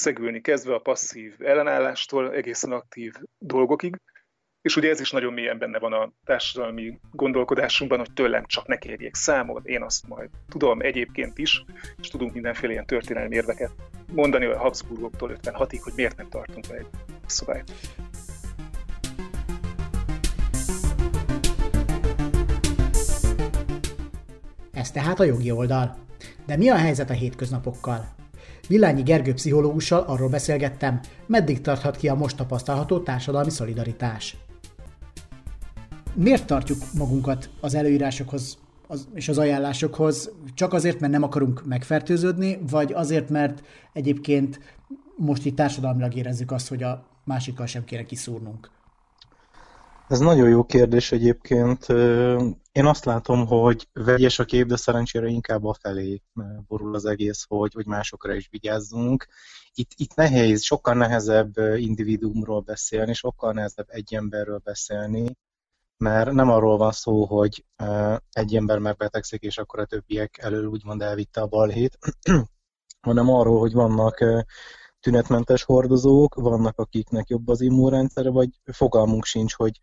Szegülni kezdve a passzív ellenállástól egészen aktív dolgokig, és ugye ez is nagyon mélyen benne van a társadalmi gondolkodásunkban, hogy tőlem csak ne kérjék számot, én azt majd tudom egyébként is, és tudunk mindenféle ilyen történelmi érveket mondani a Habsburgoktól 56-ig, hogy miért nem tartunk be egy szabályt. Ez tehát a jogi oldal. De mi a helyzet a hétköznapokkal? Villányi Gergő pszichológussal arról beszélgettem, meddig tarthat ki a most tapasztalható társadalmi szolidaritás miért tartjuk magunkat az előírásokhoz az, és az ajánlásokhoz csak azért, mert nem akarunk megfertőződni, vagy azért, mert egyébként most itt társadalmilag érezzük azt, hogy a másikkal sem kéne kiszúrnunk? Ez nagyon jó kérdés egyébként. Én azt látom, hogy vegyes a kép, de szerencsére inkább a felé borul az egész, hogy, hogy másokra is vigyázzunk. Itt, itt nehéz, sokkal nehezebb individuumról beszélni, sokkal nehezebb egy emberről beszélni, mert nem arról van szó, hogy egy ember megbetegszik, és akkor a többiek elől úgymond elvitte a balhét, hanem arról, hogy vannak tünetmentes hordozók, vannak akiknek jobb az immunrendszere, vagy fogalmunk sincs, hogy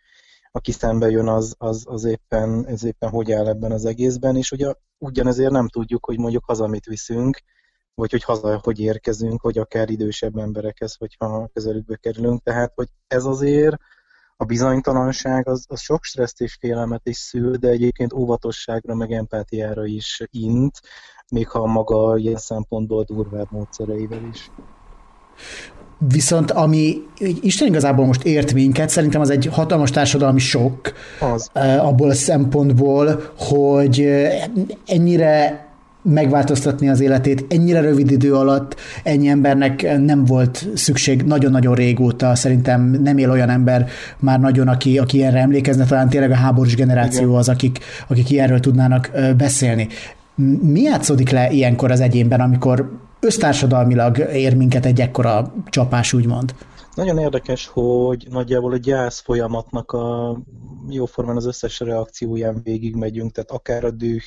aki szembe jön, az, az, az, éppen, az éppen hogy áll ebben az egészben, és ugye ugyanezért nem tudjuk, hogy mondjuk haza mit viszünk, vagy hogy haza hogy érkezünk, vagy akár idősebb emberekhez, hogyha közelükbe kerülünk. Tehát, hogy ez azért a bizonytalanság az, az sok stresszt és félelmet is szül, de egyébként óvatosságra, meg empátiára is int, még ha maga ilyen szempontból durvább módszereivel is. Viszont ami Isten igazából most ért minket, szerintem az egy hatalmas társadalmi sok az. abból a szempontból, hogy ennyire megváltoztatni az életét ennyire rövid idő alatt, ennyi embernek nem volt szükség nagyon-nagyon régóta. Szerintem nem él olyan ember már nagyon, aki, aki ilyenre emlékezne, talán tényleg a háborús generáció az, akik, akik ilyenről tudnának beszélni. Mi játszódik le ilyenkor az egyénben, amikor össztársadalmilag ér minket egy ekkora csapás, úgymond? Nagyon érdekes, hogy nagyjából a gyász folyamatnak a jóformán az összes reakcióján végigmegyünk, tehát akár a düh,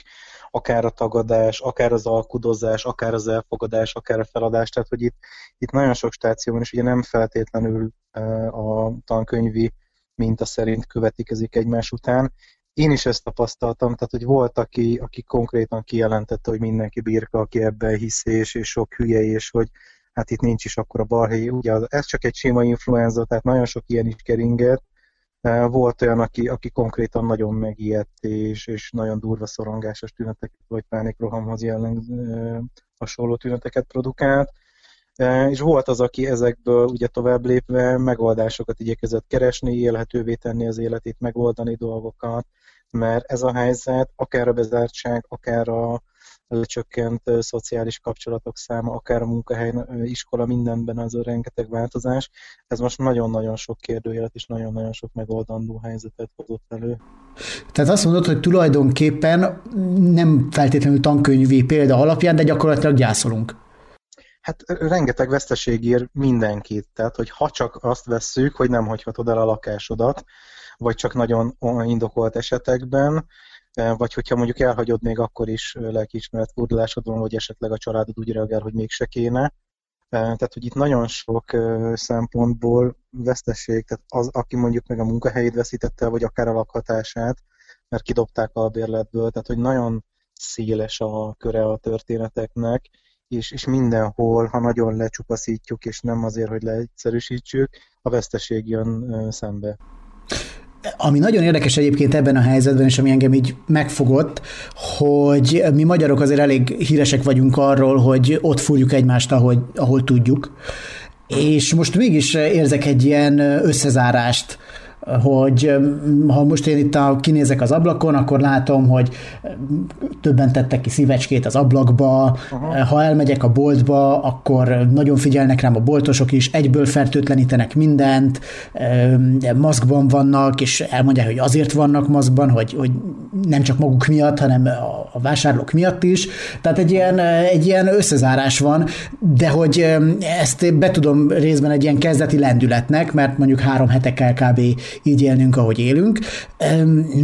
akár a tagadás, akár az alkudozás, akár az elfogadás, akár a feladás, tehát hogy itt, itt nagyon sok stáció van, és ugye nem feltétlenül e, a tankönyvi minta szerint követik egymás után. Én is ezt tapasztaltam, tehát hogy volt, aki, aki konkrétan kijelentette, hogy mindenki birka, aki ebben hisz, és, és sok hülye, és hogy hát itt nincs is akkor a balhé. Ugye ez csak egy sima influenza, tehát nagyon sok ilyen is keringet, Volt olyan, aki, aki konkrétan nagyon megijedt, és, és nagyon durva szorongásos tüneteket, vagy pánikrohamhoz jellemző hasonló tüneteket produkált. És volt az, aki ezekből ugye tovább lépve megoldásokat igyekezett keresni, élhetővé tenni az életét, megoldani dolgokat, mert ez a helyzet, akár a bezártság, akár a, lecsökkent szociális kapcsolatok száma, akár a munkahely, iskola, mindenben az a rengeteg változás. Ez most nagyon-nagyon sok kérdőjelet és nagyon-nagyon sok megoldandó helyzetet hozott elő. Tehát azt mondod, hogy tulajdonképpen nem feltétlenül tankönyvi példa alapján, de gyakorlatilag gyászolunk. Hát rengeteg veszteség ír mindenkit, tehát hogy ha csak azt vesszük, hogy nem hagyhatod el a lakásodat, vagy csak nagyon indokolt esetekben, vagy hogyha mondjuk elhagyod még akkor is lelkiismeret fordulásod van, vagy esetleg a családod úgy reagál, hogy mégse kéne. Tehát, hogy itt nagyon sok szempontból veszteség, tehát az, aki mondjuk meg a munkahelyét veszítette, vagy akár a lakhatását, mert kidobták a bérletből, tehát, hogy nagyon széles a köre a történeteknek, és, és mindenhol, ha nagyon lecsupaszítjuk, és nem azért, hogy leegyszerűsítsük, a veszteség jön szembe. Ami nagyon érdekes egyébként ebben a helyzetben, és ami engem így megfogott, hogy mi magyarok azért elég híresek vagyunk arról, hogy ott fúrjuk egymást, ahogy, ahol tudjuk. És most mégis érzek egy ilyen összezárást hogy ha most én itt a, kinézek az ablakon, akkor látom, hogy többen tettek ki szívecskét az ablakba, Aha. ha elmegyek a boltba, akkor nagyon figyelnek rám a boltosok is, egyből fertőtlenítenek mindent, maszkban vannak, és elmondják, hogy azért vannak maszkban, hogy, hogy nem csak maguk miatt, hanem a vásárlók miatt is. Tehát egy ilyen, egy ilyen összezárás van, de hogy ezt be tudom részben egy ilyen kezdeti lendületnek, mert mondjuk három hetekkel kb így élnünk, ahogy élünk.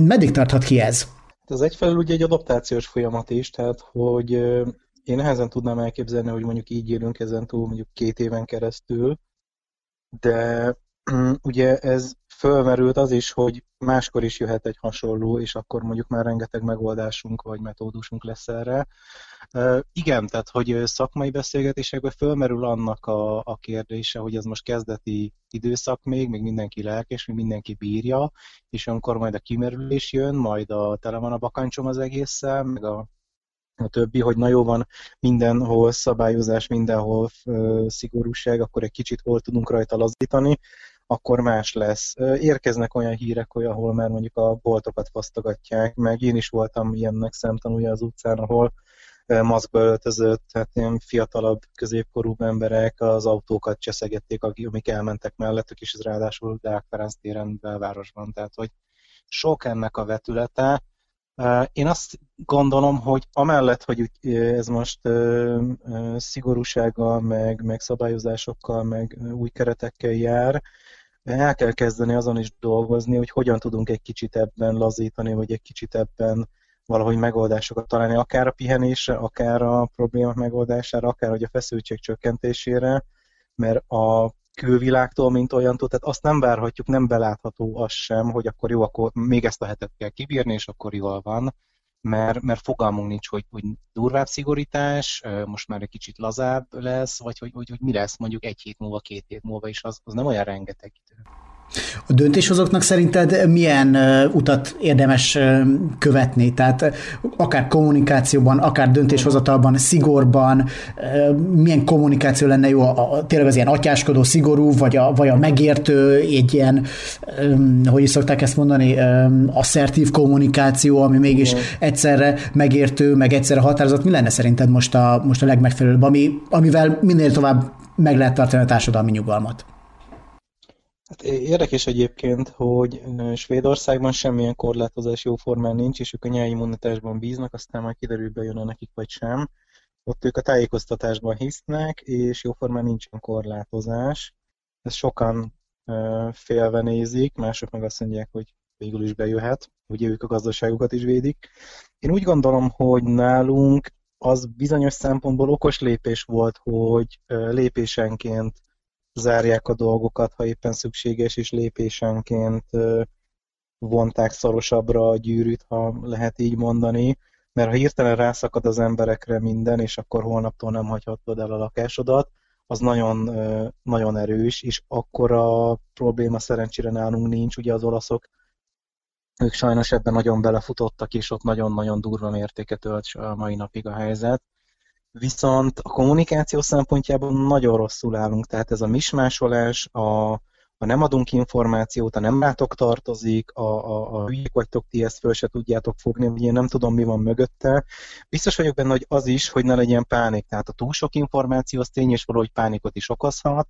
Meddig tarthat ki ez? Ez egyfelől ugye egy adaptációs folyamat is, tehát hogy én nehezen tudnám elképzelni, hogy mondjuk így élünk ezen túl mondjuk két éven keresztül, de ugye ez fölmerült az is, hogy máskor is jöhet egy hasonló, és akkor mondjuk már rengeteg megoldásunk vagy metódusunk lesz erre. Igen, tehát hogy szakmai beszélgetésekben fölmerül annak a, a kérdése, hogy ez most kezdeti időszak még, még mindenki lelkes, még mindenki bírja, és amikor majd a kimerülés jön, majd a tele van a bakancsom az egésszel, meg a a többi, hogy na jó van, mindenhol szabályozás, mindenhol szigorúság, akkor egy kicsit hol tudunk rajta lazítani, akkor más lesz. Érkeznek olyan hírek, hogy ahol már mondjuk a boltokat fosztogatják, meg én is voltam ilyennek szemtanúja az utcán, ahol maszkba öltözött, hát ilyen fiatalabb, középkorú emberek az autókat cseszegették, amik elmentek mellettük, és ez ráadásul Deák Ferenc téren belvárosban, tehát hogy sok ennek a vetülete. Én azt gondolom, hogy amellett, hogy ez most szigorúsággal, meg, meg szabályozásokkal, meg új keretekkel jár, el kell kezdeni azon is dolgozni, hogy hogyan tudunk egy kicsit ebben lazítani, vagy egy kicsit ebben valahogy megoldásokat találni, akár a pihenésre, akár a problémák megoldására, akár hogy a feszültség csökkentésére, mert a külvilágtól, mint olyantól, tehát azt nem várhatjuk, nem belátható az sem, hogy akkor jó, akkor még ezt a hetet kell kibírni, és akkor jól van, mert, mert fogalmunk nincs, hogy, hogy durvább szigorítás, most már egy kicsit lazább lesz, vagy hogy, hogy, hogy mi lesz mondjuk egy hét múlva, két hét múlva, és az, az nem olyan rengeteg idő. A döntéshozóknak szerinted milyen utat érdemes követni? Tehát akár kommunikációban, akár döntéshozatalban, szigorban, milyen kommunikáció lenne jó? A, a, tényleg az ilyen atyáskodó, szigorú, vagy a, vagy a megértő, egy ilyen, hogy is szokták ezt mondani, asszertív kommunikáció, ami mégis egyszerre megértő, meg egyszerre határozott. Mi lenne szerinted most a, most a legmegfelelőbb, ami, amivel minél tovább meg lehet tartani a társadalmi nyugalmat? Hát érdekes egyébként, hogy Svédországban semmilyen korlátozás jóformán nincs, és ők a nyelvi immunitásban bíznak, aztán majd kiderül, bejön nekik vagy sem. Ott ők a tájékoztatásban hisznek, és jóformán nincsen korlátozás. Ezt sokan félve nézik, mások meg azt mondják, hogy végül is bejöhet, ugye ők a gazdaságukat is védik. Én úgy gondolom, hogy nálunk az bizonyos szempontból okos lépés volt, hogy lépésenként zárják a dolgokat, ha éppen szükséges, és lépésenként vonták szorosabbra a gyűrűt, ha lehet így mondani, mert ha hirtelen rászakad az emberekre minden, és akkor holnaptól nem hagyhatod el a lakásodat, az nagyon, nagyon erős, és akkora probléma szerencsére nálunk nincs, ugye az olaszok ők sajnos ebben nagyon belefutottak, és ott nagyon-nagyon durva mértéket ölt a mai napig a helyzet. Viszont a kommunikáció szempontjából nagyon rosszul állunk, tehát ez a mismásolás, a, ha nem adunk információt, a nem rátok tartozik, a, a, a hülyék vagytok, ti ezt föl se tudjátok fogni, hogy én nem tudom, mi van mögötte. Biztos vagyok benne, hogy az is, hogy ne legyen pánik. Tehát a túl sok információ az tény és valahogy pánikot is okozhat,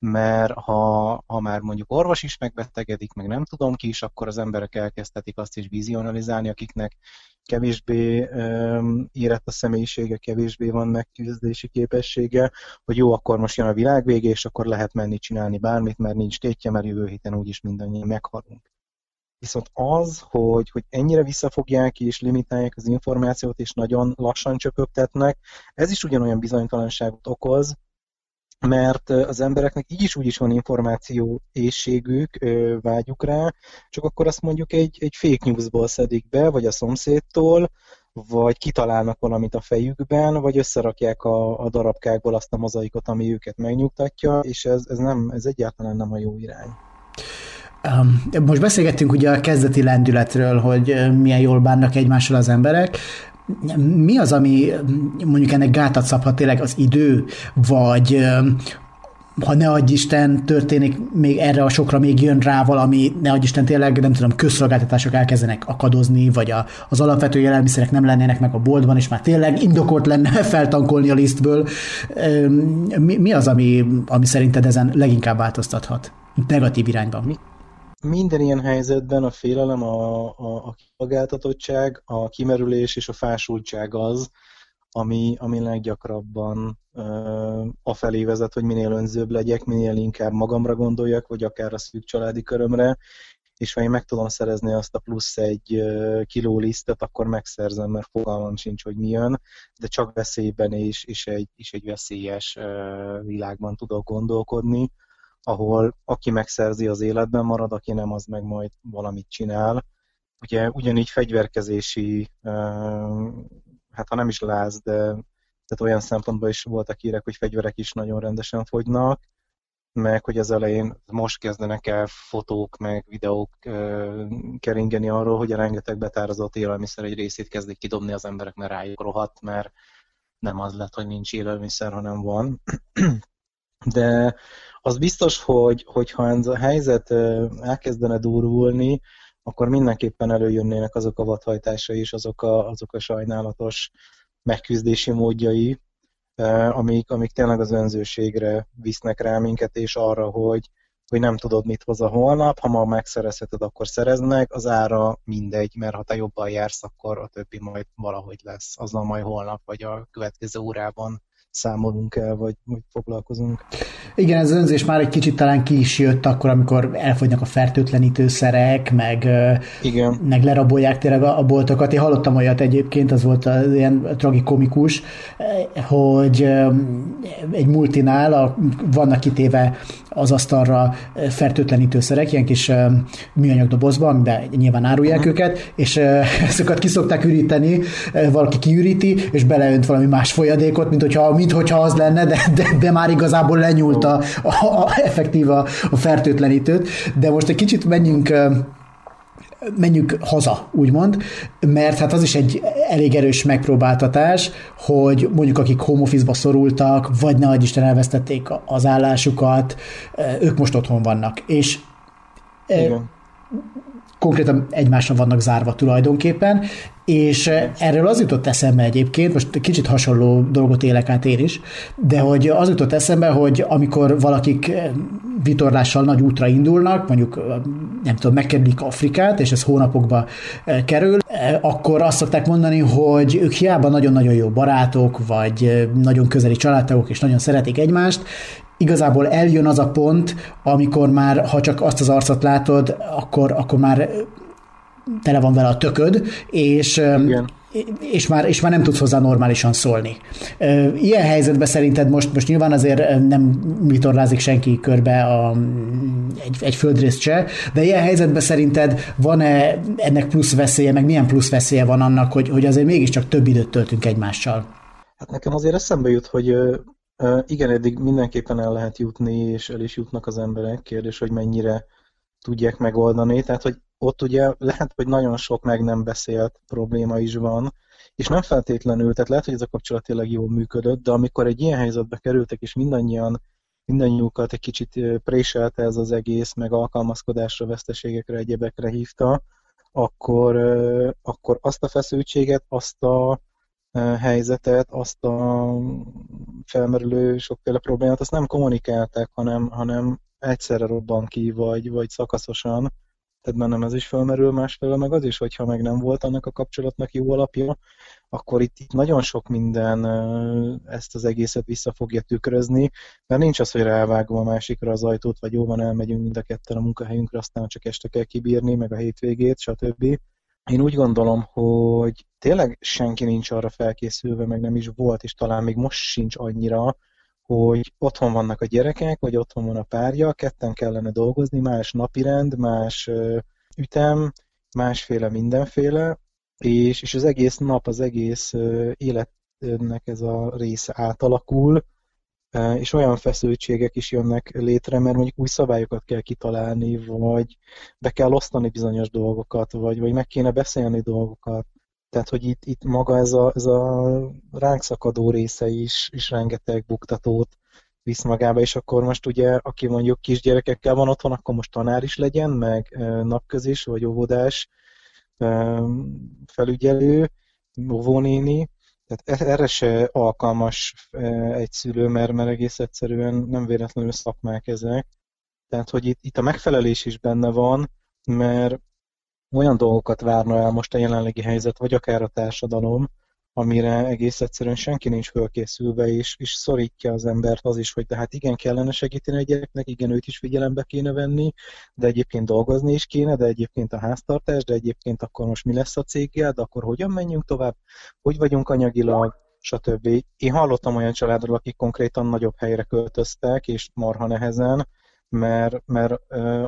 mert ha, ha már mondjuk orvos is megbetegedik, meg nem tudom ki is, akkor az emberek elkezdhetik azt is vizionalizálni, akiknek kevésbé um, érett a személyisége, kevésbé van megküzdési képessége, hogy jó, akkor most jön a világ vége, és akkor lehet menni csinálni bármit, mert nincs tétje, mert jövő héten úgyis mindannyian meghalunk. Viszont az, hogy, hogy ennyire visszafogják és limitálják az információt, és nagyon lassan csöpögtetnek, ez is ugyanolyan bizonytalanságot okoz, mert az embereknek így is úgy is van információ éjségük, vágyuk rá, csak akkor azt mondjuk egy, egy fake newsból szedik be, vagy a szomszédtól, vagy kitalálnak valamit a fejükben, vagy összerakják a, a darabkákból azt a mozaikot, ami őket megnyugtatja, és ez, ez, nem, ez egyáltalán nem a jó irány. Most beszélgettünk ugye a kezdeti lendületről, hogy milyen jól bánnak egymással az emberek mi az, ami mondjuk ennek gátat szabhat tényleg az idő, vagy ha ne adj Isten, történik még erre a sokra még jön rá valami, ne adj Isten tényleg, nem tudom, közszolgáltatások elkezdenek akadozni, vagy a, az alapvető élelmiszerek nem lennének meg a boltban, és már tényleg indokolt lenne feltankolni a lisztből. Mi, mi az, ami, ami szerinted ezen leginkább változtathat? Negatív irányban. Mi, minden ilyen helyzetben a félelem, a, a, a kiszolgáltatottság, a kimerülés és a fásultság az, ami, ami leggyakrabban uh, afelé vezet, hogy minél önzőbb legyek, minél inkább magamra gondoljak, vagy akár a szűk családi körömre, és ha én meg tudom szerezni azt a plusz egy kiló lisztet, akkor megszerzem, mert fogalmam sincs, hogy mi jön, de csak veszélyben és, és, egy, és egy veszélyes világban tudok gondolkodni, ahol aki megszerzi az életben marad, aki nem, az meg majd valamit csinál. Ugye ugyanígy fegyverkezési, hát ha nem is láz, de tehát olyan szempontból is voltak hírek, hogy fegyverek is nagyon rendesen fogynak, meg hogy az elején most kezdenek el fotók, meg videók keringeni arról, hogy a rengeteg betározott élelmiszer egy részét kezdik kidobni az emberek, mert rájuk rohadt, mert nem az lett, hogy nincs élelmiszer, hanem van. De az biztos, hogy, hogyha ez a helyzet elkezdene durvulni, akkor mindenképpen előjönnének azok a vadhajtásai és azok a, azok a sajnálatos megküzdési módjai, amik, amik tényleg az önzőségre visznek rá minket, és arra, hogy, hogy nem tudod, mit hoz a holnap, ha ma megszerezheted, akkor szerezd meg, az ára mindegy, mert ha te jobban jársz, akkor a többi majd valahogy lesz, azzal majd holnap, vagy a következő órában számolunk el, vagy, vagy foglalkozunk. Igen, ez önzés már egy kicsit talán ki is jött akkor, amikor elfogynak a fertőtlenítőszerek, meg, Igen. meg lerabolják tényleg a, a boltokat. Én hallottam olyat egyébként, az volt az ilyen tragikomikus, hogy egy multinál a, vannak kitéve az asztalra fertőtlenítőszerek, ilyen kis műanyag dobozban, amiben nyilván árulják uh-huh. őket, és ezeket ki szokták üríteni, valaki kiüríti, és beleönt valami más folyadékot, mint hogyha mint hogyha az lenne, de, de, de már igazából lenyúlt a, a, a effektív a, a fertőtlenítőt. De most egy kicsit menjünk menjünk haza, úgymond, mert hát az is egy elég erős megpróbáltatás, hogy mondjuk akik home office-ba szorultak, vagy ne Isten elvesztették az állásukat, ők most otthon vannak. És Igen. Konkrétan egymásra vannak zárva tulajdonképpen, és erről az jutott eszembe egyébként, most kicsit hasonló dolgot élek át én is, de hogy az jutott eszembe, hogy amikor valakik vitorlással nagy útra indulnak, mondjuk nem tudom, megkerülik Afrikát, és ez hónapokba kerül, akkor azt szokták mondani, hogy ők hiába nagyon-nagyon jó barátok, vagy nagyon közeli családtagok, és nagyon szeretik egymást, igazából eljön az a pont, amikor már, ha csak azt az arcot látod, akkor, akkor már tele van vele a tököd, és Igen és már, és már nem tudsz hozzá normálisan szólni. Ilyen helyzetben szerinted most, most nyilván azért nem vitorlázik senki körbe a, egy, egy földrészt se, de ilyen helyzetben szerinted van-e ennek plusz veszélye, meg milyen plusz veszélye van annak, hogy, hogy azért mégiscsak több időt töltünk egymással? Hát nekem azért eszembe jut, hogy Igen, eddig mindenképpen el lehet jutni, és el is jutnak az emberek. Kérdés, hogy mennyire tudják megoldani. Tehát, hogy ott ugye lehet, hogy nagyon sok meg nem beszélt probléma is van, és nem feltétlenül, tehát lehet, hogy ez a kapcsolat tényleg jól működött, de amikor egy ilyen helyzetbe kerültek, és mindannyian, mindannyiukat egy kicsit préselte ez az egész, meg alkalmazkodásra, veszteségekre, egyebekre hívta, akkor, akkor azt a feszültséget, azt a helyzetet, azt a felmerülő sokféle problémát, azt nem kommunikálták, hanem, hanem egyszerre robban ki, vagy, vagy szakaszosan. Tehát bennem ez is felmerül másfelől, meg az is, hogyha meg nem volt annak a kapcsolatnak jó alapja, akkor itt, itt nagyon sok minden ezt az egészet vissza fogja tükrözni, mert nincs az, hogy rávágom a másikra az ajtót, vagy jó van, elmegyünk mind a ketten a munkahelyünkre, aztán csak este kell kibírni, meg a hétvégét, stb. Én úgy gondolom, hogy tényleg senki nincs arra felkészülve, meg nem is volt, és talán még most sincs annyira, hogy otthon vannak a gyerekek, vagy otthon van a párja, ketten kellene dolgozni, más napirend, más ütem, másféle mindenféle, és, és az egész nap, az egész életnek ez a része átalakul, és olyan feszültségek is jönnek létre, mert mondjuk új szabályokat kell kitalálni, vagy be kell osztani bizonyos dolgokat, vagy, vagy meg kéne beszélni dolgokat. Tehát, hogy itt, itt maga ez a, ez a ránk szakadó része is, is rengeteg buktatót visz magába, és akkor most ugye, aki mondjuk kisgyerekekkel van otthon, akkor most tanár is legyen, meg napközis, vagy óvodás felügyelő, óvónéni, tehát e-, erre se alkalmas egy szülő, mert, mert egész egyszerűen nem véletlenül szakmák ezek. Tehát, hogy itt, itt a megfelelés is benne van, mert olyan dolgokat várna el most a jelenlegi helyzet, vagy akár a társadalom, amire egész egyszerűen senki nincs fölkészülve, és, és szorítja az embert az is, hogy de hát igen, kellene segíteni a gyereknek, igen, őt is figyelembe kéne venni, de egyébként dolgozni is kéne, de egyébként a háztartás, de egyébként akkor most mi lesz a céggel, de akkor hogyan menjünk tovább, hogy vagyunk anyagilag, stb. Én hallottam olyan családról, akik konkrétan nagyobb helyre költöztek, és marha nehezen, mert, mert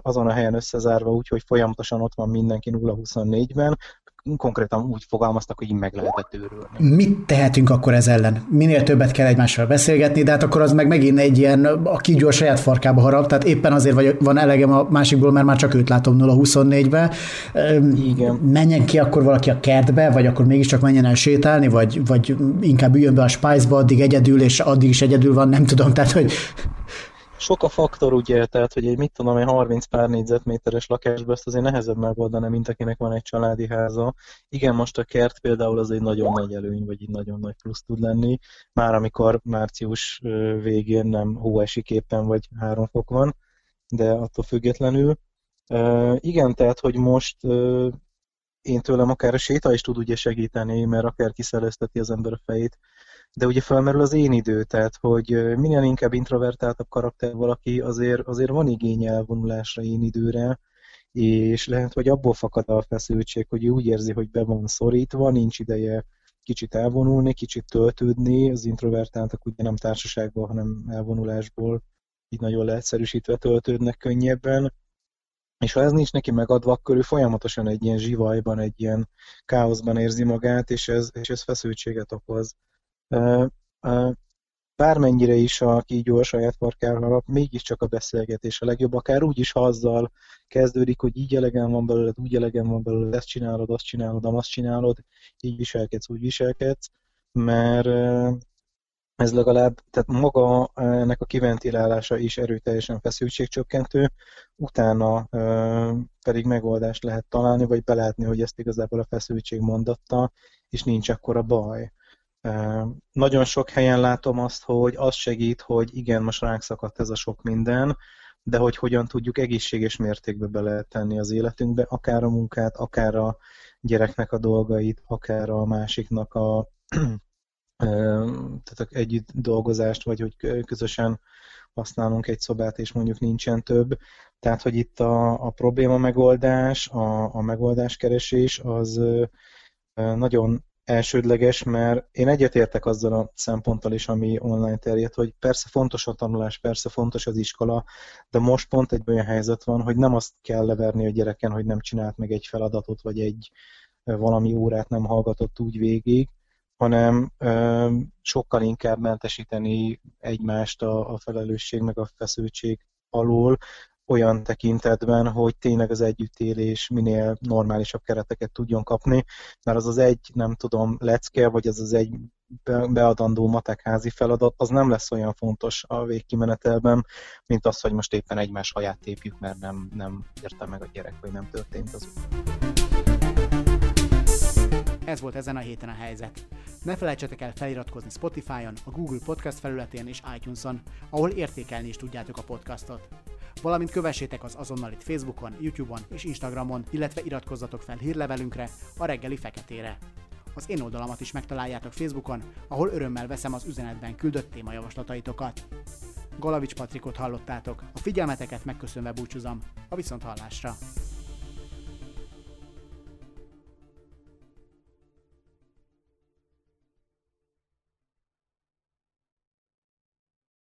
azon a helyen összezárva úgy, hogy folyamatosan ott van mindenki 0-24-ben, konkrétan úgy fogalmaztak, hogy így meg lehetett őrülni. Mit tehetünk akkor ez ellen? Minél többet kell egymással beszélgetni, de hát akkor az meg megint egy ilyen, a kígyó a saját farkába harap, tehát éppen azért vagy, van elegem a másikból, mert már csak őt látom 0-24-be. Igen. Menjen ki akkor valaki a kertbe, vagy akkor mégiscsak menjen el sétálni, vagy, vagy inkább üljön be a Spice-ba, addig egyedül, és addig is egyedül van, nem tudom, tehát hogy sok a faktor, ugye, tehát hogy egy mit tudom, egy 30 pár négyzetméteres lakásban ezt azért nehezebb megoldani, mint akinek van egy családi háza. Igen, most a kert például az egy nagyon nagy előny, vagy egy nagyon nagy plusz tud lenni, már amikor március végén nem hó éppen, vagy három fok van, de attól függetlenül. Igen, tehát, hogy most én tőlem akár a séta is tud ugye segíteni, mert akár kiszerezteti az ember a fejét, de ugye felmerül az én idő, tehát hogy minél inkább introvertáltabb karakter valaki, azért, azért van igénye elvonulásra én időre, és lehet, hogy abból fakad a feszültség, hogy úgy érzi, hogy be van szorítva, nincs ideje kicsit elvonulni, kicsit töltődni, az introvertáltak ugye nem társaságból, hanem elvonulásból, így nagyon leegyszerűsítve töltődnek könnyebben, és ha ez nincs neki megadva, akkor ő folyamatosan egy ilyen zsivajban, egy ilyen káoszban érzi magát, és ez, és ez feszültséget okoz. Bármennyire is a kígyó a saját farkára harap, mégiscsak a beszélgetés a legjobb, akár úgy is, ha azzal kezdődik, hogy így elegem van belőled, úgy elegem van belőled, ezt csinálod, azt csinálod, azt csinálod, így viselkedsz, úgy viselkedsz, mert ez legalább, tehát maga ennek a kiventilálása is erőteljesen feszültségcsökkentő, utána pedig megoldást lehet találni, vagy belátni, hogy ezt igazából a feszültség mondatta, és nincs akkora baj. Nagyon sok helyen látom azt, hogy az segít, hogy igen, most ránk szakadt ez a sok minden, de hogy hogyan tudjuk egészséges mértékbe beletenni az életünkbe, akár a munkát, akár a gyereknek a dolgait, akár a másiknak a tehát együtt dolgozást, vagy hogy közösen használunk egy szobát, és mondjuk nincsen több. Tehát, hogy itt a, a probléma megoldás, a, a megoldáskeresés az nagyon elsődleges, mert én egyetértek azzal a szemponttal is, ami online terjed, hogy persze fontos a tanulás, persze fontos az iskola, de most pont egy olyan helyzet van, hogy nem azt kell leverni a gyereken, hogy nem csinált meg egy feladatot, vagy egy valami órát nem hallgatott úgy végig, hanem ö, sokkal inkább mentesíteni egymást a, a felelősség meg a feszültség alól, olyan tekintetben, hogy tényleg az együttélés minél normálisabb kereteket tudjon kapni, mert az az egy, nem tudom, lecke, vagy az az egy beadandó matekházi feladat, az nem lesz olyan fontos a végkimenetelben, mint az, hogy most éppen egymás haját tépjük, mert nem, nem érte meg a gyerek, vagy nem történt az. Ez volt ezen a héten a helyzet. Ne felejtsetek el feliratkozni Spotify-on, a Google Podcast felületén és iTunes-on, ahol értékelni is tudjátok a podcastot. Valamint kövessétek az azonnalit Facebookon, YouTube-on és Instagramon, illetve iratkozzatok fel hírlevelünkre, a reggeli feketére. Az én oldalamat is megtaláljátok Facebookon, ahol örömmel veszem az üzenetben küldött témajavaslataitokat. Galavics Patrikot hallottátok, a figyelmeteket megköszönve búcsúzom, a viszont hallásra!